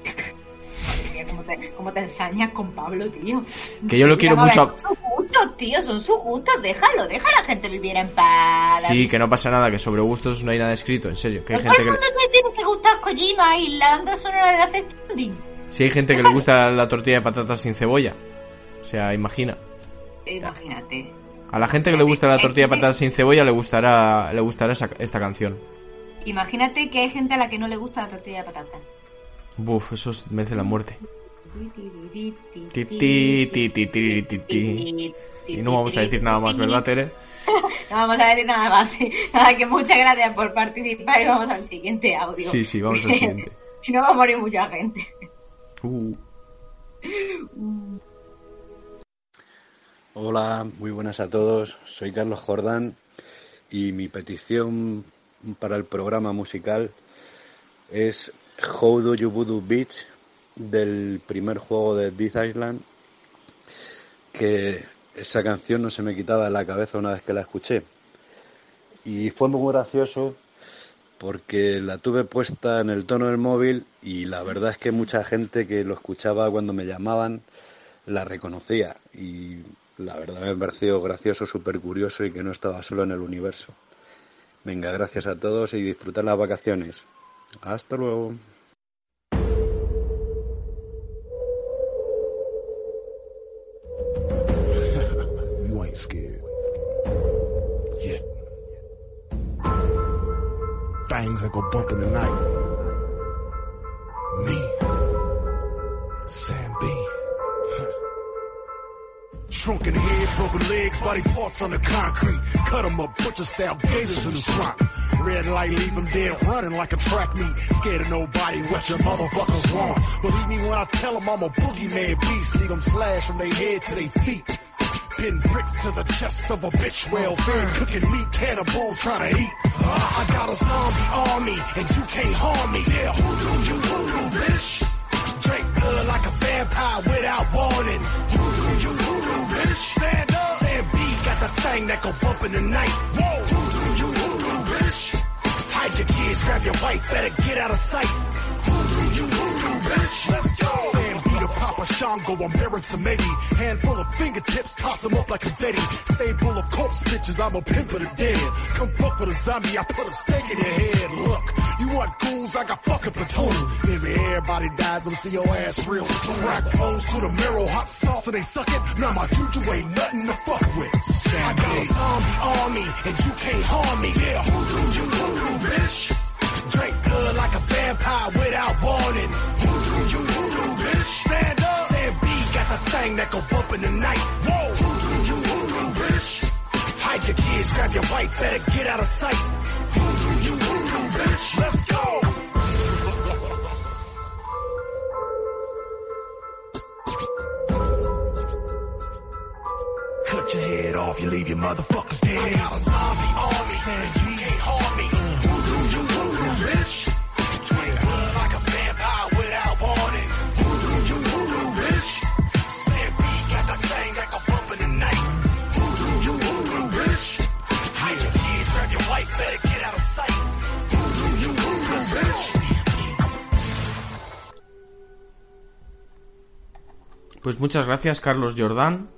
[laughs] Madre mía, ¿Cómo te, cómo te ensañas con Pablo, tío? Que yo lo quiero Vamos a ver, mucho. Son sus gustos, tío, son sus gustos. Déjalo, deja a la gente vivir en paz. Sí, que no pasa nada, que sobre gustos no hay nada escrito, en serio. Que hay todo gente que, te tiene que gustar Kojima y la banda sonora de Death Stranding. si hay gente que le gusta la tortilla de patatas sin cebolla. O sea, imagina. Imagínate. A la gente que le gusta la tortilla de patatas sin cebolla le gustará, le gustará esa- esta canción. Imagínate que hay gente a la que no le gusta la tortilla de patata. Buf, eso es- merece la muerte. Y no vamos a decir nada más, ¿verdad, Tere? No vamos a decir nada más. Nada, que muchas gracias por participar y vamos al siguiente audio. Sí, sí, vamos al siguiente. si no va a morir mucha gente. Uh. Hola, muy buenas a todos. Soy Carlos Jordán y mi petición para el programa musical es How Do You Voodoo Beach del primer juego de Death Island que esa canción no se me quitaba de la cabeza una vez que la escuché y fue muy gracioso porque la tuve puesta en el tono del móvil y la verdad es que mucha gente que lo escuchaba cuando me llamaban la reconocía y la verdad me pareció gracioso, súper curioso y que no estaba solo en el universo. Venga, gracias a todos y disfrutar las vacaciones. Hasta luego. Ain't scared. Yeah. Things that go bump in the night. Me. Sam B. [laughs] Shrunken head, broken legs, body parts on the concrete. Cut 'em up, butcher style gators in the swamp. Red light, leave leave 'em dead, running like a track meet. Scared of nobody, what your motherfuckers want. Believe me when I tell 'em I'm a boogeyman beast. Leave 'em slashed from their head to their feet. Pin bricks to the chest of a bitch, well fed, cooking meat, cannibal trying to eat. Ah, I got a zombie army, and you can't harm me. Yeah, who do you voodoo, bitch? Drink blood like a vampire without warning. Who do you voodoo, bitch? Stand up. Sam B got the thing that go bump in the night. Whoa, who do you voodoo, bitch? Hide your kids, grab your wife, better get out of sight. Who do you voodoo, bitch? Let's go. Sam The Papa Shango, I'm bearing some Eddie. Handful of fingertips, toss them up like a confetti. Stay full of corpse bitches, I'm a pimp of the dead. Come fuck with a zombie, I put a stake in your head. Look, you want ghouls, I got fucking platoon. Maybe everybody dies, let me see your ass real soon. Crack bones to the marrow, hot sauce, and they suck it. Now my juju ain't nothing to fuck with. Stand I got a zombie army, and you can't harm me. Yeah, who do you voodoo, bitch? Drink blood like a vampire without warning. Who do? Stand up. Sam B got the thing that go bump in the night. Whoa, who do you voodoo, bitch? Hide your kids, grab your wife, better get out of sight. Who do you voodoo, bitch? Let's go. Cut your head off, you leave your motherfuckers dead. I got a zombie army, man, you can't harm me. Pues muchas gracias, Carlos Jordán.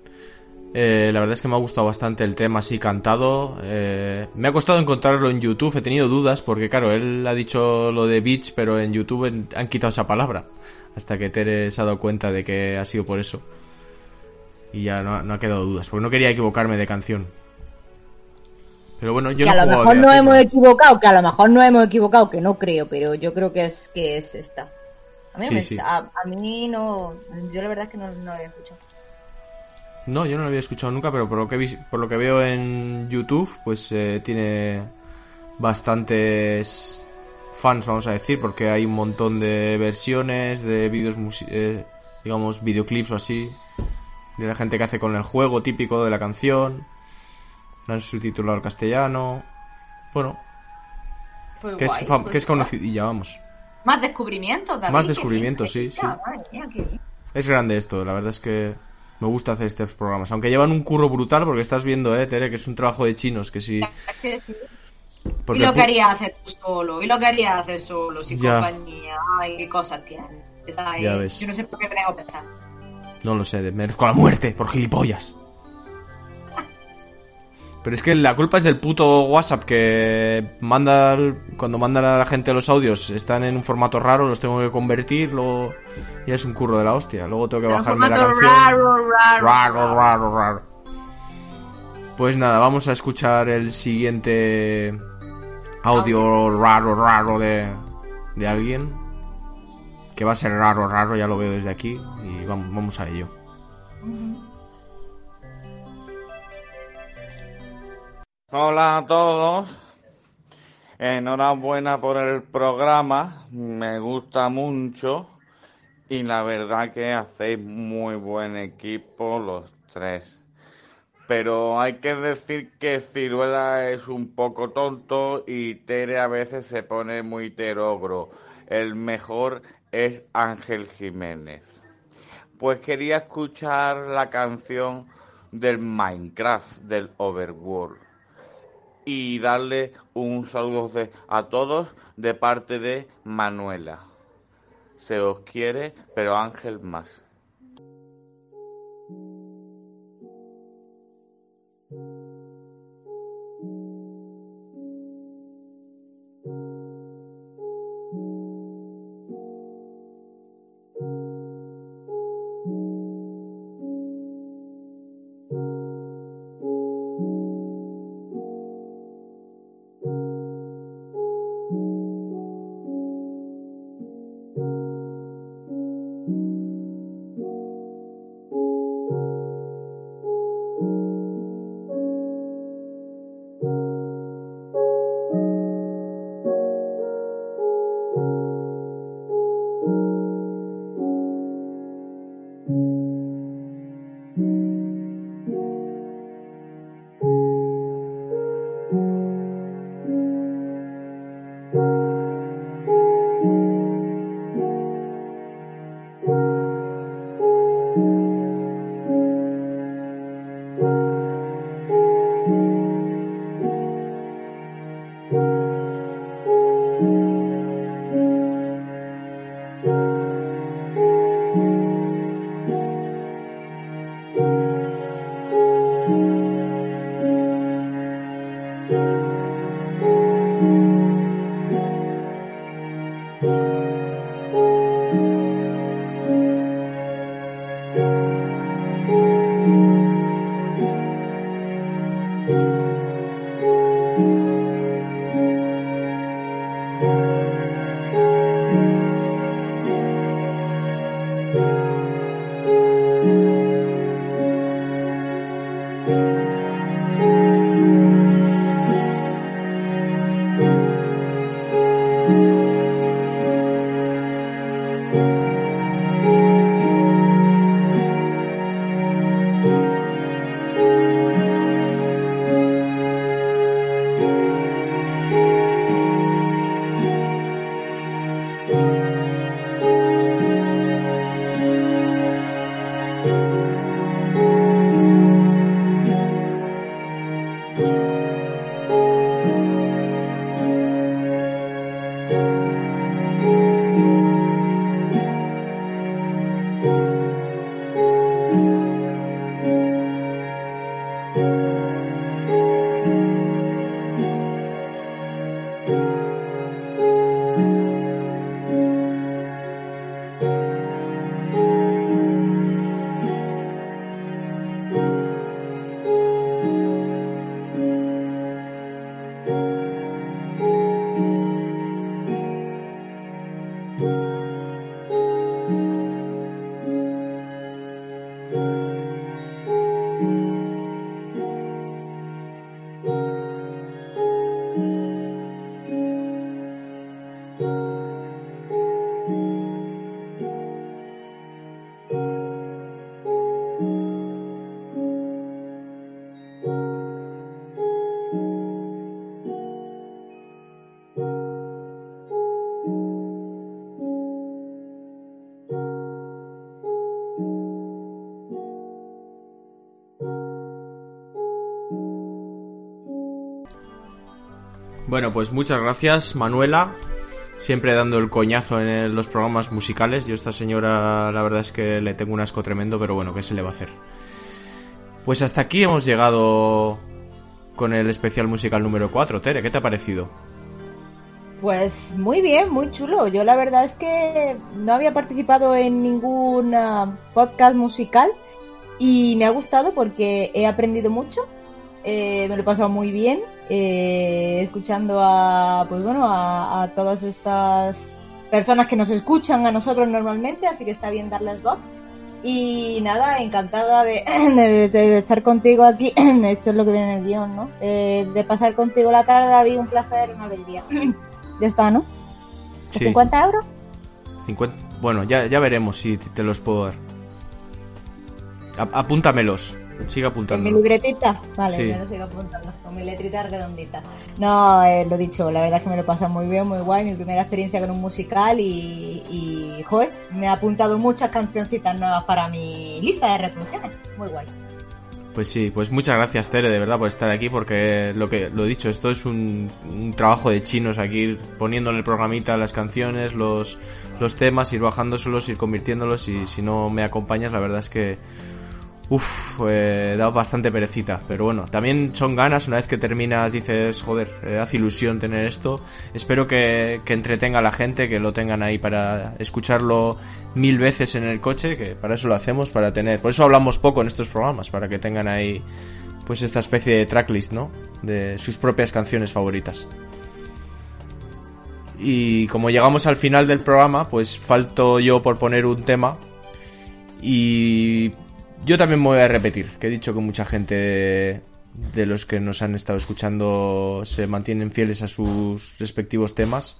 Eh, la verdad es que me ha gustado bastante el tema así cantado. Eh, me ha costado encontrarlo en YouTube, he tenido dudas porque claro, él ha dicho lo de beach, pero en YouTube han quitado esa palabra. Hasta que Tere se ha dado cuenta de que ha sido por eso. Y ya no, ha- no ha quedado dudas, porque no quería equivocarme de canción. Pero bueno, yo que no a lo mejor Beatriz. hemos equivocado, que a lo mejor nos hemos equivocado, que no creo, pero yo creo que es que es esta. A mí, Sí, me- sí. A, a mí no, yo la verdad es que no, no lo había escuchado. No, yo no lo había escuchado nunca, pero por lo que vi- por lo que veo en YouTube, pues eh, tiene bastantes fans, vamos a decir, porque hay un montón de versiones de vídeos, musi- eh, digamos, videoclips o así, de la gente que hace con el juego típico de la canción, la han subtitulado al castellano, bueno, Pues que es, guay, pues que es guay. conocidilla, vamos. Más descubrimientos, David. Más descubrimientos, sí, sí. Mía. Es grande esto, la verdad es que me gusta hacer estos programas. Aunque llevan un curro brutal porque estás viendo, eh, Tere, que es un trabajo de chinos, que sí. Porque y lo querías hacer tú solo, y lo querías hacer solo, sin Ya. compañía. Ay, qué cosas tienes. Ay, Ya ves. Yo no sé por qué tengo que pensar. No lo sé, merezco la muerte por gilipollas. Pero es que la culpa es del puto WhatsApp que manda cuando mandan a la gente los audios están en un formato raro, los tengo que convertir, luego ya es un curro de la hostia. Luego tengo que bajarme la canción. raro, raro, Raro, raro, raro. Pues nada, vamos a escuchar el siguiente audio raro, raro de, de alguien. Que va a ser raro, raro, ya lo veo desde aquí. Y vamos, vamos a ello. Hola a todos. Enhorabuena por el programa. Me gusta mucho. Y la verdad que hacéis muy buen equipo los tres. Pero hay que decir que Ciruela es un poco tonto y Tere a veces se pone muy terogro. El mejor es Ángel Jiménez. Pues quería escuchar la canción del Minecraft, del Overworld. Y darle un saludo a todos de parte de Manuela. Se os quiere, pero Ángel más. Bueno, pues muchas gracias, Manuela. Siempre dando el coñazo en los programas musicales. Yo a esta señora, la verdad es que le tengo un asco tremendo, pero bueno, ¿qué se le va a hacer? Pues hasta aquí hemos llegado con el especial musical número 4. Tere, ¿qué te ha parecido? Pues muy bien, muy chulo. Yo la verdad es que no había participado en ningún ah, podcast musical y me ha gustado porque he aprendido mucho, eh, me lo he pasado muy bien eh, escuchando a, pues bueno, a, a todas estas personas que nos escuchan a nosotros normalmente, así que está bien darles voz. Y nada, encantada de, [clears throat] de- de estar contigo aquí. [clears throat] Eso es lo que viene en el guion, ¿no? Eh, de pasar contigo la tarde, David, un placer una alegría. [clears throat] ya está, ¿no? Sí. ¿50 euros? 50... Bueno, ya, ya veremos si te los puedo dar. A- apúntamelos. Sigue En mi apuntando. libretita. Vale, Sí. ya lo sigo apuntando. Con mi letrita redondita. No, eh, lo dicho, la verdad es que me lo he pasado muy bien, muy guay. Mi primera experiencia con un musical y, y joder, me ha apuntado muchas cancioncitas nuevas para mi lista de reproducciones. Muy guay. Pues sí, pues muchas gracias Tere, de verdad, por estar aquí, porque lo que lo dicho, esto es un, un trabajo de chinos aquí, ir poniendo en el programita las canciones, los, los temas, ir bajándoselos, ir convirtiéndolos y si no me acompañas, la verdad es que Uf, eh, dado bastante perecita, pero bueno, también son ganas, una vez que terminas dices, joder, eh, hace ilusión tener esto, espero que, que entretenga a la gente, que lo tengan ahí para escucharlo mil veces en el coche, que para eso lo hacemos, para tener, por eso hablamos poco en estos programas, para que tengan ahí pues esta especie de tracklist, ¿no? De sus propias canciones favoritas. Y como llegamos al final del programa, pues falto yo por poner un tema. Y yo también me voy a repetir, que he dicho que mucha gente de los que nos han estado escuchando se mantienen fieles a sus respectivos temas.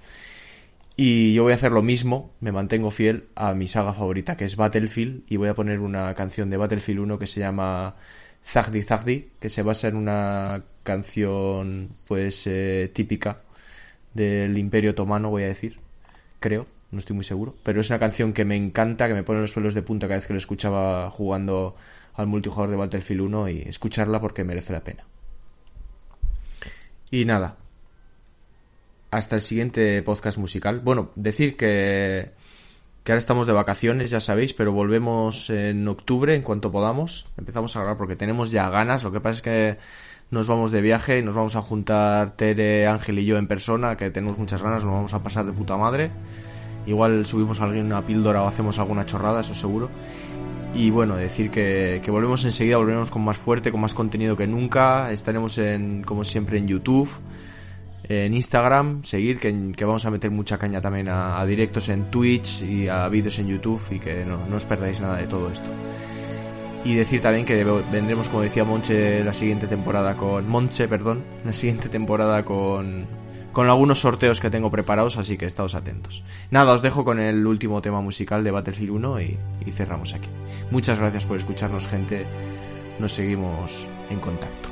Y yo voy a hacer lo mismo, me mantengo fiel a mi saga favorita, que es Battlefield, y voy a poner una canción de Battlefield 1 que se llama Zagdi Zagdi, que se basa en una canción pues eh, típica del Imperio Otomano, voy a decir, creo, no estoy muy seguro, pero es una canción que me encanta, que me pone los pelos de punta cada vez que lo escuchaba jugando al multijugador de Battlefield 1 y escucharla porque merece la pena. Y nada, hasta el siguiente podcast musical. Bueno, decir que, que ahora estamos de vacaciones, ya sabéis, pero volvemos en octubre en cuanto podamos. Empezamos a grabar porque tenemos ya ganas. Lo que pasa es que nos vamos de viaje y nos vamos a juntar Tere, Ángel y yo en persona, que tenemos muchas ganas, nos vamos a pasar de puta madre. Igual subimos a alguien una píldora o hacemos alguna chorrada, eso seguro. Y bueno, decir que, volvemos enseguida, volveremos con más fuerte, con más contenido que nunca. Estaremos en, como siempre, en YouTube, en Instagram, seguir, que, vamos a meter mucha caña también a, directos en Twitch y a vídeos en YouTube y que no os perdáis nada de todo esto. Y decir también que vendremos, como decía Monche, la siguiente temporada con. Monche, perdón, la siguiente temporada con. Con algunos sorteos que tengo preparados, así que estáos atentos. Nada, os dejo con el último tema musical de Battlefield 1 y, y cerramos aquí. Muchas gracias por escucharnos, gente. Nos seguimos en contacto.